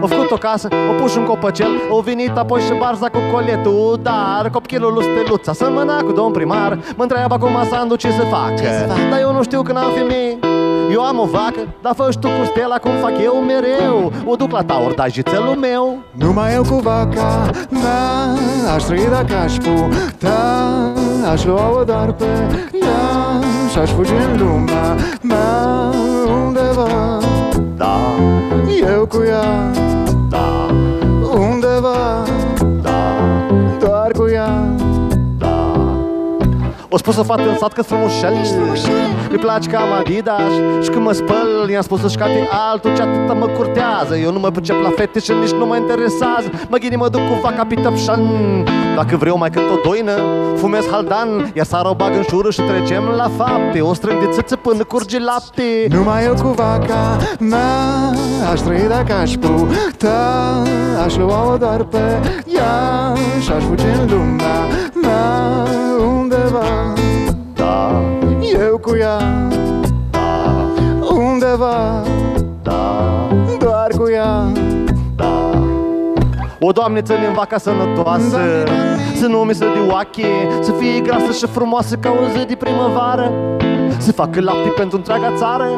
O făcut o casă, o pus un copăcel O venit apoi și barza cu coletul Dar copchilul lui Steluța Sămâna cu domn primar Mă întreabă acum Sandu ce să facă. Să fac? Dar eu nu știu că n-am femei eu am o vacă, dar fă tu cu stela cum fac eu mereu. O duc la taur, da jițelul meu. Numai eu cu vaca mea Aș trăi dacă aș putea. Aș lua-o doar pe ea Și aș fugi în lumea mea Undeva. Da, Eu cu ea da, Undeva da, Doar cu ea da O spus o fată în sat că frumușel Îi place cam Adidas. Și când mă spăl i-am spus să-și cate altul Ce atâta mă curtează. Eu nu mă pricep la fete și nici nu mă interesează. Mă ghini mă duc cu vaca pe tăpșan Dacă vreau mai cânt o doină Fumez haldan Ia sară o bag în șură și trecem la fapte. O strâng de țâță până curge lapte. Numai eu cu vaca mea Aș trăi dacă aș putea. Aș lua-o doar pe ea Și-aș fugi în lumea mea Undeva. Da, Eu cu ea. Undeva. Da, Doar cu ea. Da O, Doamne, ține în vaca sănătoasă. Să nu mi se de oache Să fie grasă și frumoasă ca o zi de primăvară. Să facă lapte pentru întreaga țară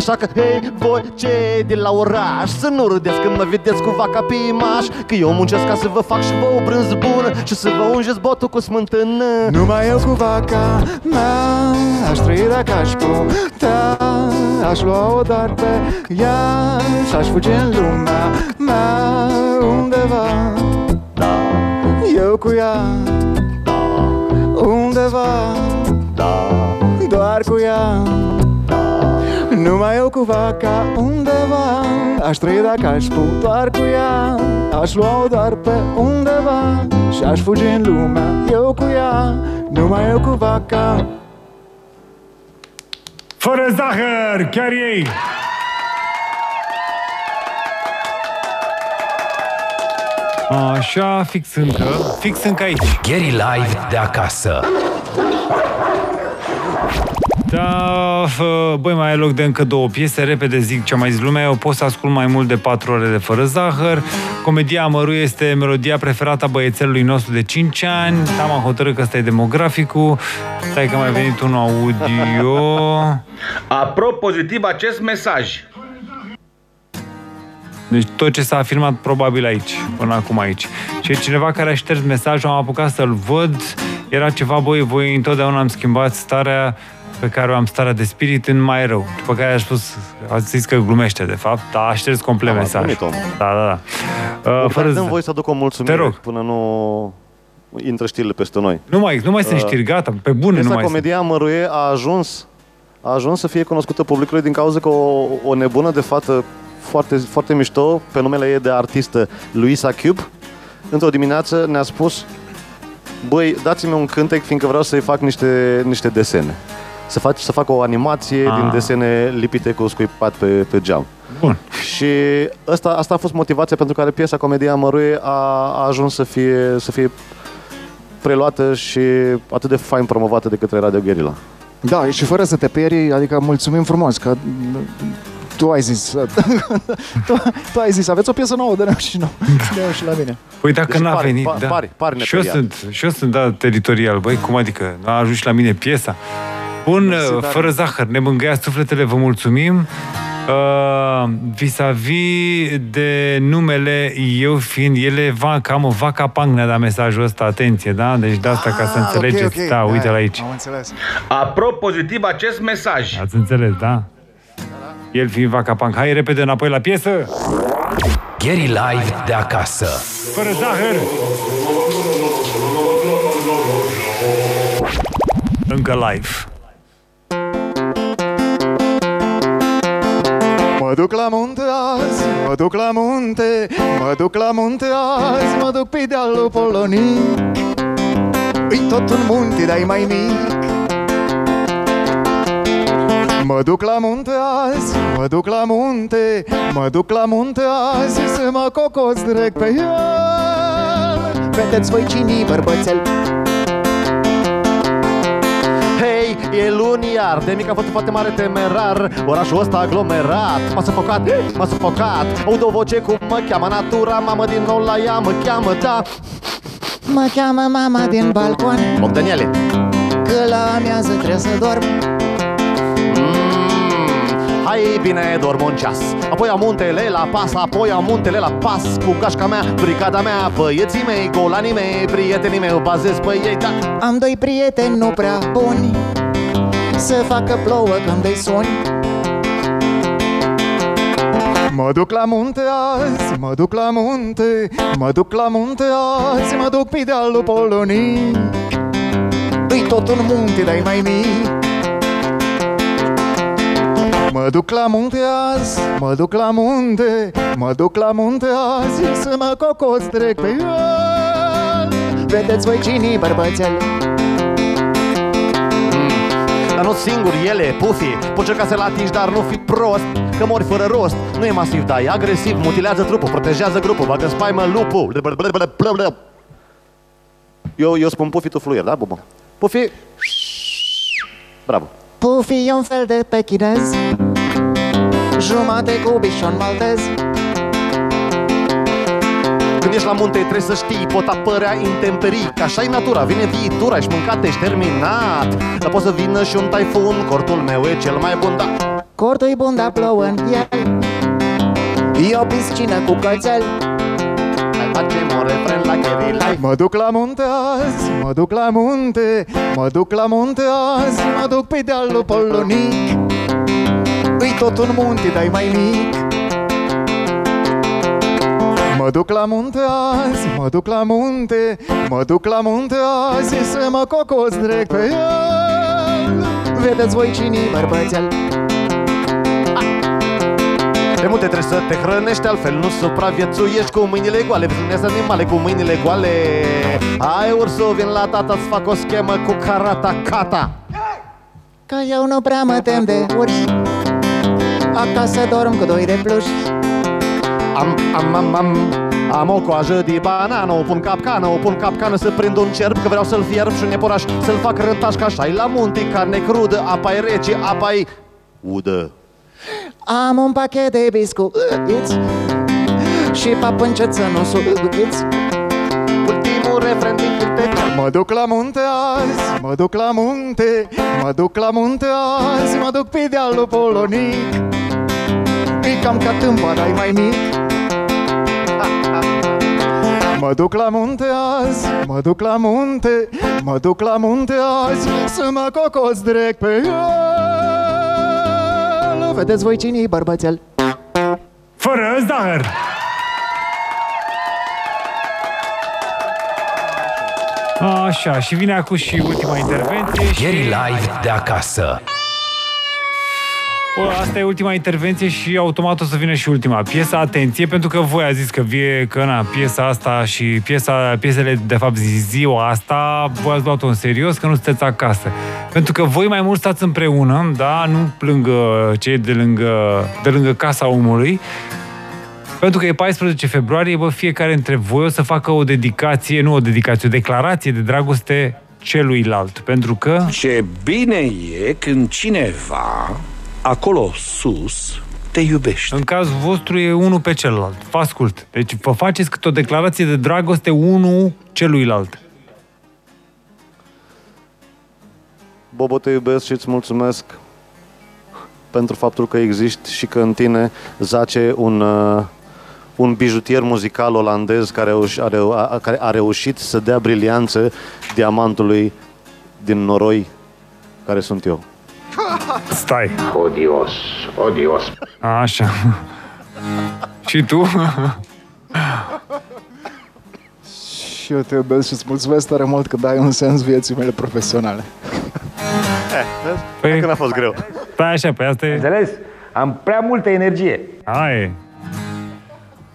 Așa că, hei, voi cei de la oraș Să nu râdeți când mă vedeți cu vaca pe imaș Că eu muncesc ca să vă fac și vă o brânză bună Și să vă ungeți botul cu smântână Numai eu cu vaca mea Aș trăi dacă aș putea. Aș lua-o doar pe ea Și-aș fugi în lumea mea Undeva. Da, Eu cu ea Undeva. Da, Doar cu ea Numai eu cu vaca undeva Aș trăi dacă aș putea doar cu ea Aș lua-o doar pe undeva Și aș fugi în lumea Eu cu ea Numai eu cu vaca Fără zahăr, chiar ei! Așa, fix încă, fix încă aici. Gary Live de acasă. Da, fă, băi, mai e loc de încă două piese, repede zic ce a mai zis lumea, eu pot să ascult mai mult de patru ore de fără zahăr. Comedia Amăru este melodia preferată a băiețelului nostru de 5 ani, am hotărât că ăsta e demograficul, stai că a mai venit unul audio. Apro pozitiv acest mesaj. Deci tot ce s-a afirmat probabil aici, până acum aici. Și e cineva care a șters mesajul, am apucat să-l văd, era ceva, băi, voi întotdeauna am schimbat starea pe care o am starea de spirit în mai rău. După care a spus, a zis că glumește de fapt, dar a șters complet Da, a mesajul. glumit omul. Da, da, da. Uh, Fără fără dăm z- voi să aduc o mulțumire Te rog. până nu intră știrile peste noi. nu mai, nu mai sunt știri, gata, pe bune nu Piesa mai sunt. Comedia Măruie a ajuns, a ajuns să fie cunoscută publicului din cauza că o, o nebună de fată foarte, foarte mișto, pe numele ei de artistă Luisa Cube, într-o dimineață ne-a spus Băi, dați-mi un cântec, fiindcă vreau să-i fac niște, niște desene. Să fac, să fac o animație Ah. din desene lipite cu scuipat pe, pe geam. Bun. Și asta, asta a fost motivația pentru care piesa Comedia Măruie a, a ajuns să fie, să fie preluată și atât de fain promovată de către Radio Guerilla. Da, și fără să te peri, adică mulțumim frumos că tu ai zis, tu, tu ai zis, aveți o piesă nouă, dă și nouă, dă și la mine. Păi dacă Deci n-a pari, venit, pa- da. pari, pari și eu neperiat. sunt, și eu sunt, da, teritorial, băi, cum adică, n-a ajuns și la mine piesa. Bun, Mersi, uh, dar- fără zahăr, ne mângâiați sufletele, vă mulțumim. Uh, vis-a-vis de numele eu fiind ele va, cam vaca pang ne-a dat mesajul ăsta, atenție, da? Deci de asta ca să Ah, înțelegeți, ok, ok. da, uite Da, la aici. Am înțeles. Apro pozitiv acest mesaj. Ați înțeles, da? El fiind vaca pang. Hai repede înapoi la piesă! Gary Live de acasă. Fără zahăr! Încă live. Mă duc la munte azi, mă duc la munte, mă duc la munte azi, mă duc pe dealul Polonii. Îi tot un munte, dar mai mic. Mă duc la munte azi, mă duc la munte, mă duc la munte azi să mă cocos direct pe el. Vedeți voi cine bărbățel e luni iar, de mic am fost foarte mare temerar. Orașul ăsta aglomerat M-a sufocat, m-a sufocat. Aud o voce cum mă cheamă natura Mamă din nou la ea mă cheamă, da. Mă cheamă mama din balcon. Bogdaniele Că la amiază trebuie să dorm. Mm, Hai bine, dorm un ceas. Apoi am muntele la pas Apoi am muntele la pas. Cu gașca mea, brigada mea Băieții mei, golanii mei Prietenii mei, bazez pe ei, da. Am doi prieteni nu prea buni Să facă plouă când îi suni Mă duc la munte azi, mă duc la munte, mă duc la munte azi, mă duc pe dealul Polonii. Îi tot un munte, dar mai mic. Mă duc la munte azi, mă duc la munte Mă duc la munte azi Să mă cocos trec pe el. Vedeți voi cine bărbățel Dar nu singur ele, pufi Poți încerca să-l atingi, dar nu fi prost Că mori fără rost. Nu e masiv, dar e agresiv Mutilează trupul, protejează grupul Bagă în spaimă lupul. Eu, eu spun pufi, tu fluier, da, bubă? Pufi Bravo. Pufi e un fel de pechinez. Jumate cu bișon maltez Când ești la munte trebuie să știi Pot apărea intemperii Că așa e natura, vine viitura Ești mâncat, ești terminat. Dar poate să vină și un taifun Cortul meu e cel mai bun, da. Cortul-i bun, dar plouă în el. E o piscină cu cățel. Hai facem un refren la Gary Life Mă duc la munte azi, mă duc la munte Mă duc la munte azi, mă duc pe dealul polonic. Îi tot un munte, dar mai mic Mă duc la munte azi, mă duc la munte Mă duc la munte azi Să mă cocos direct pe el. Vedeți voi cine bărbățel De multe trebuie să te hrănești Altfel nu supraviețuiești. Cu mâinile goale Vezi animale cu mâinile goale. Hai ursul, vin la tata Îți fac o schemă cu karata kata Că eu nu prea mă tem de urși Acasă dorm cu doi de pluși Am, am, am, am am o coajă de banană, o pun capcană, o pun capcană să prind un cerb Că vreau să-l fierb și un iepuraș, să-l fac rântaș Că așa la munte, carne crudă, apa e rece, apa e udă. Am un pachet de biscuiți Și papâncet să nu subiți Ultimul refren din cântec Mă duc la munte azi, mă duc la munte Mă duc la munte azi, mă duc pe dealul polonic. E cam ca tâmpa, dar mai mic Mă duc la munte azi, mă duc la munte Mă duc la munte azi Să mă cocos direct pe el Vedeți voi cine bărbățel Fără zahăr! Așa, și vine acum și ultima intervenție și... Gary Live de acasă. Bă, asta e ultima intervenție și automat o să vină și ultima piesă. Atenție, pentru că voi a zis că vie că na, piesa asta și piesa, piesele, de fapt, zi, ziua asta, voi ați luat-o în serios, că nu sunteți acasă. Pentru că voi mai mult stați împreună, da, nu plângă cei de lângă, de lângă casa omului, pentru că e 14 februarie, bă, fiecare dintre voi o să facă o dedicație, nu o dedicație, o declarație de dragoste celuilalt. Pentru că... Ce bine e când cineva, acolo sus, te iubește. În cazul vostru e unul pe celălalt. Vă ascult. Deci vă faceți câte o declarație de dragoste unul celuilalt. Bobo, te iubesc și îți mulțumesc pentru faptul că existi și că în tine zace un, uh, un bijutier muzical olandez care, a, reu- a, care a reușit să dea brilianță diamantului din noroi care sunt eu. Stai. Odios, odios. Așa. și tu? Și eu te iubesc și îți mulțumesc tare mult că dai un sens vieții mele profesionale Păi, Că n-a fost greu. stai așa, pe asta e... Înțeles? Am prea multă energie. Hai.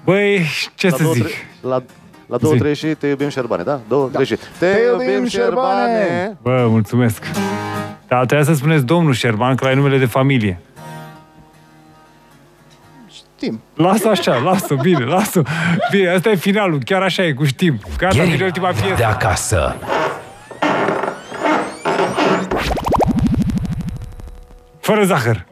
Băi, ce La să două, zic? tre- la, la două, Zi. trei și te iubim șerbane, da? Două, trei și te, Te iubim iubim, șerbane. Șerbane. Bă, mulțumesc. Dar trebuia să spuneți domnul Șerban, că la numele de familie. Știm Lasă așa, lasă, bine, lasă. Bine, asta e finalul, chiar așa e, cu știm. Gata, Gary vine ultima Live de piesă. acasă. Fără zahăr.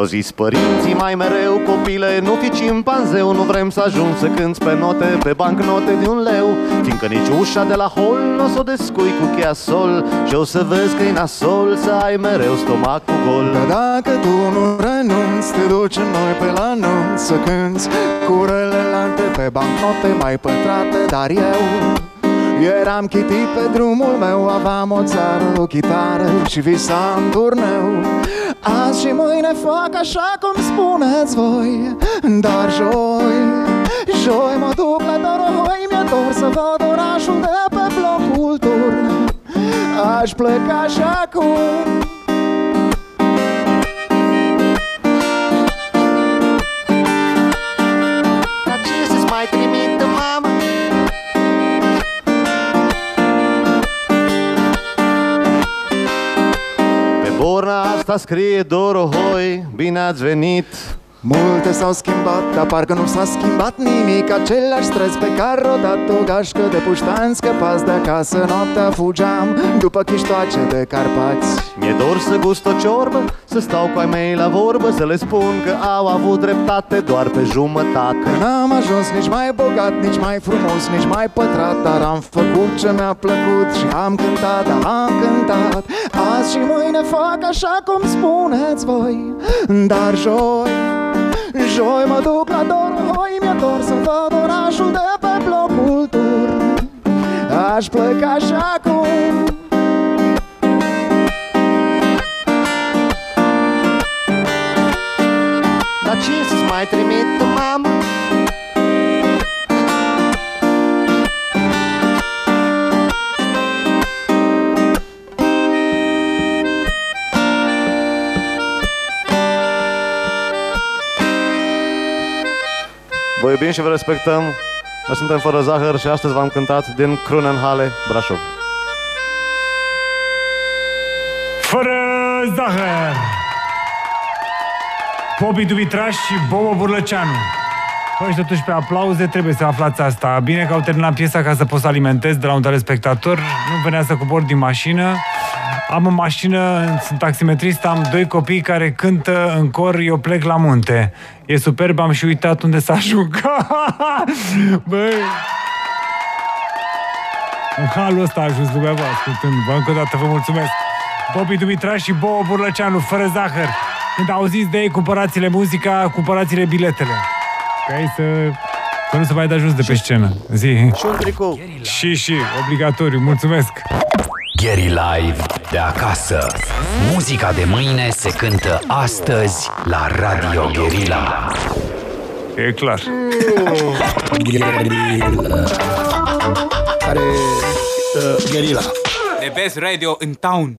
Mi-au Mi-au zis părinții mai mereu Copile, nu fi cimpanzeu Nu vrem să ajung să cânți pe note Pe bancnote de un leu. Fiindcă nici ușa de la hol Nu o să o descui cu cheia sol Și o să vezi că e nasol Să ai mereu stomacul gol. Dar dacă tu nu renunți Te ducem noi pe la nunți Să cânti cu relelante Pe bancnote mai pătrate Dar eu Eram chitit pe drumul meu Aveam o țară, o chitară Și visam turneu. Azi și mâine fac așa cum spuneți voi Dar joi, joi mă duc la Dorohoi Mi-e dor să văd orașul de pe blocul turn Aș pleca și acum. Dar ce să-ți mai trimită Pe borna asta scrie Dorohoi Bine ați venit! Multe s-au schimbat, dar parcă nu s-a schimbat nimic. Același stres pe care o dat o gașcă de puștani Scăpați de acasă, noaptea fugeam După chiștoace de Carpați. Mi-e dor să gust o ciorbă Să stau cu ai mei la vorbă Să le spun că au avut dreptate Doar pe jumătate. N-am ajuns nici mai bogat, nici mai frumos, nici mai pătrat Dar am făcut ce mi-a plăcut și am cântat, dar am cântat Azi și mâine fac așa cum spuneți voi. Dar joi, joi mă duc la Dorohoi Mi-e dor să văd orașul de pe blocul turn Aș pleca și acum. Dar ce să-ți mai trimită Vă iubim și vă respectăm. Noi suntem fără zahăr și astăzi v-am cântat din Krunenhalle, Brașov. Fără zahăr! Popi Dumitraș și Bobo Burlăceanu. Păi și totuși pe aplauze trebuie să aflați asta. Bine că au terminat piesa ca să pot să alimentez de la un telespectator. Nu venea să cobor din mașină. Am o mașină, sunt taximetrist, am doi copii care cântă în cor Eu plec la munte. E superb, am și uitat unde să ajung. Băi! În halul ăsta a ajuns lumea vă ascultând. Vă încă o dată vă mulțumesc. Bobby Dumitraș și Bobo Burlăceanu, fără zahăr. Când auziți de ei, cumpărați-le muzica, cumpărați-le biletele. Ca ei să, să nu se mai dea jos de pe scenă. Zi. Și un tricou. Și, și, obligatoriu. Mulțumesc. Gary Live de acasă. Muzica de mâine se cântă astăzi la Radio Guerilla. E clar. Care uh, Guerilla The best radio in town.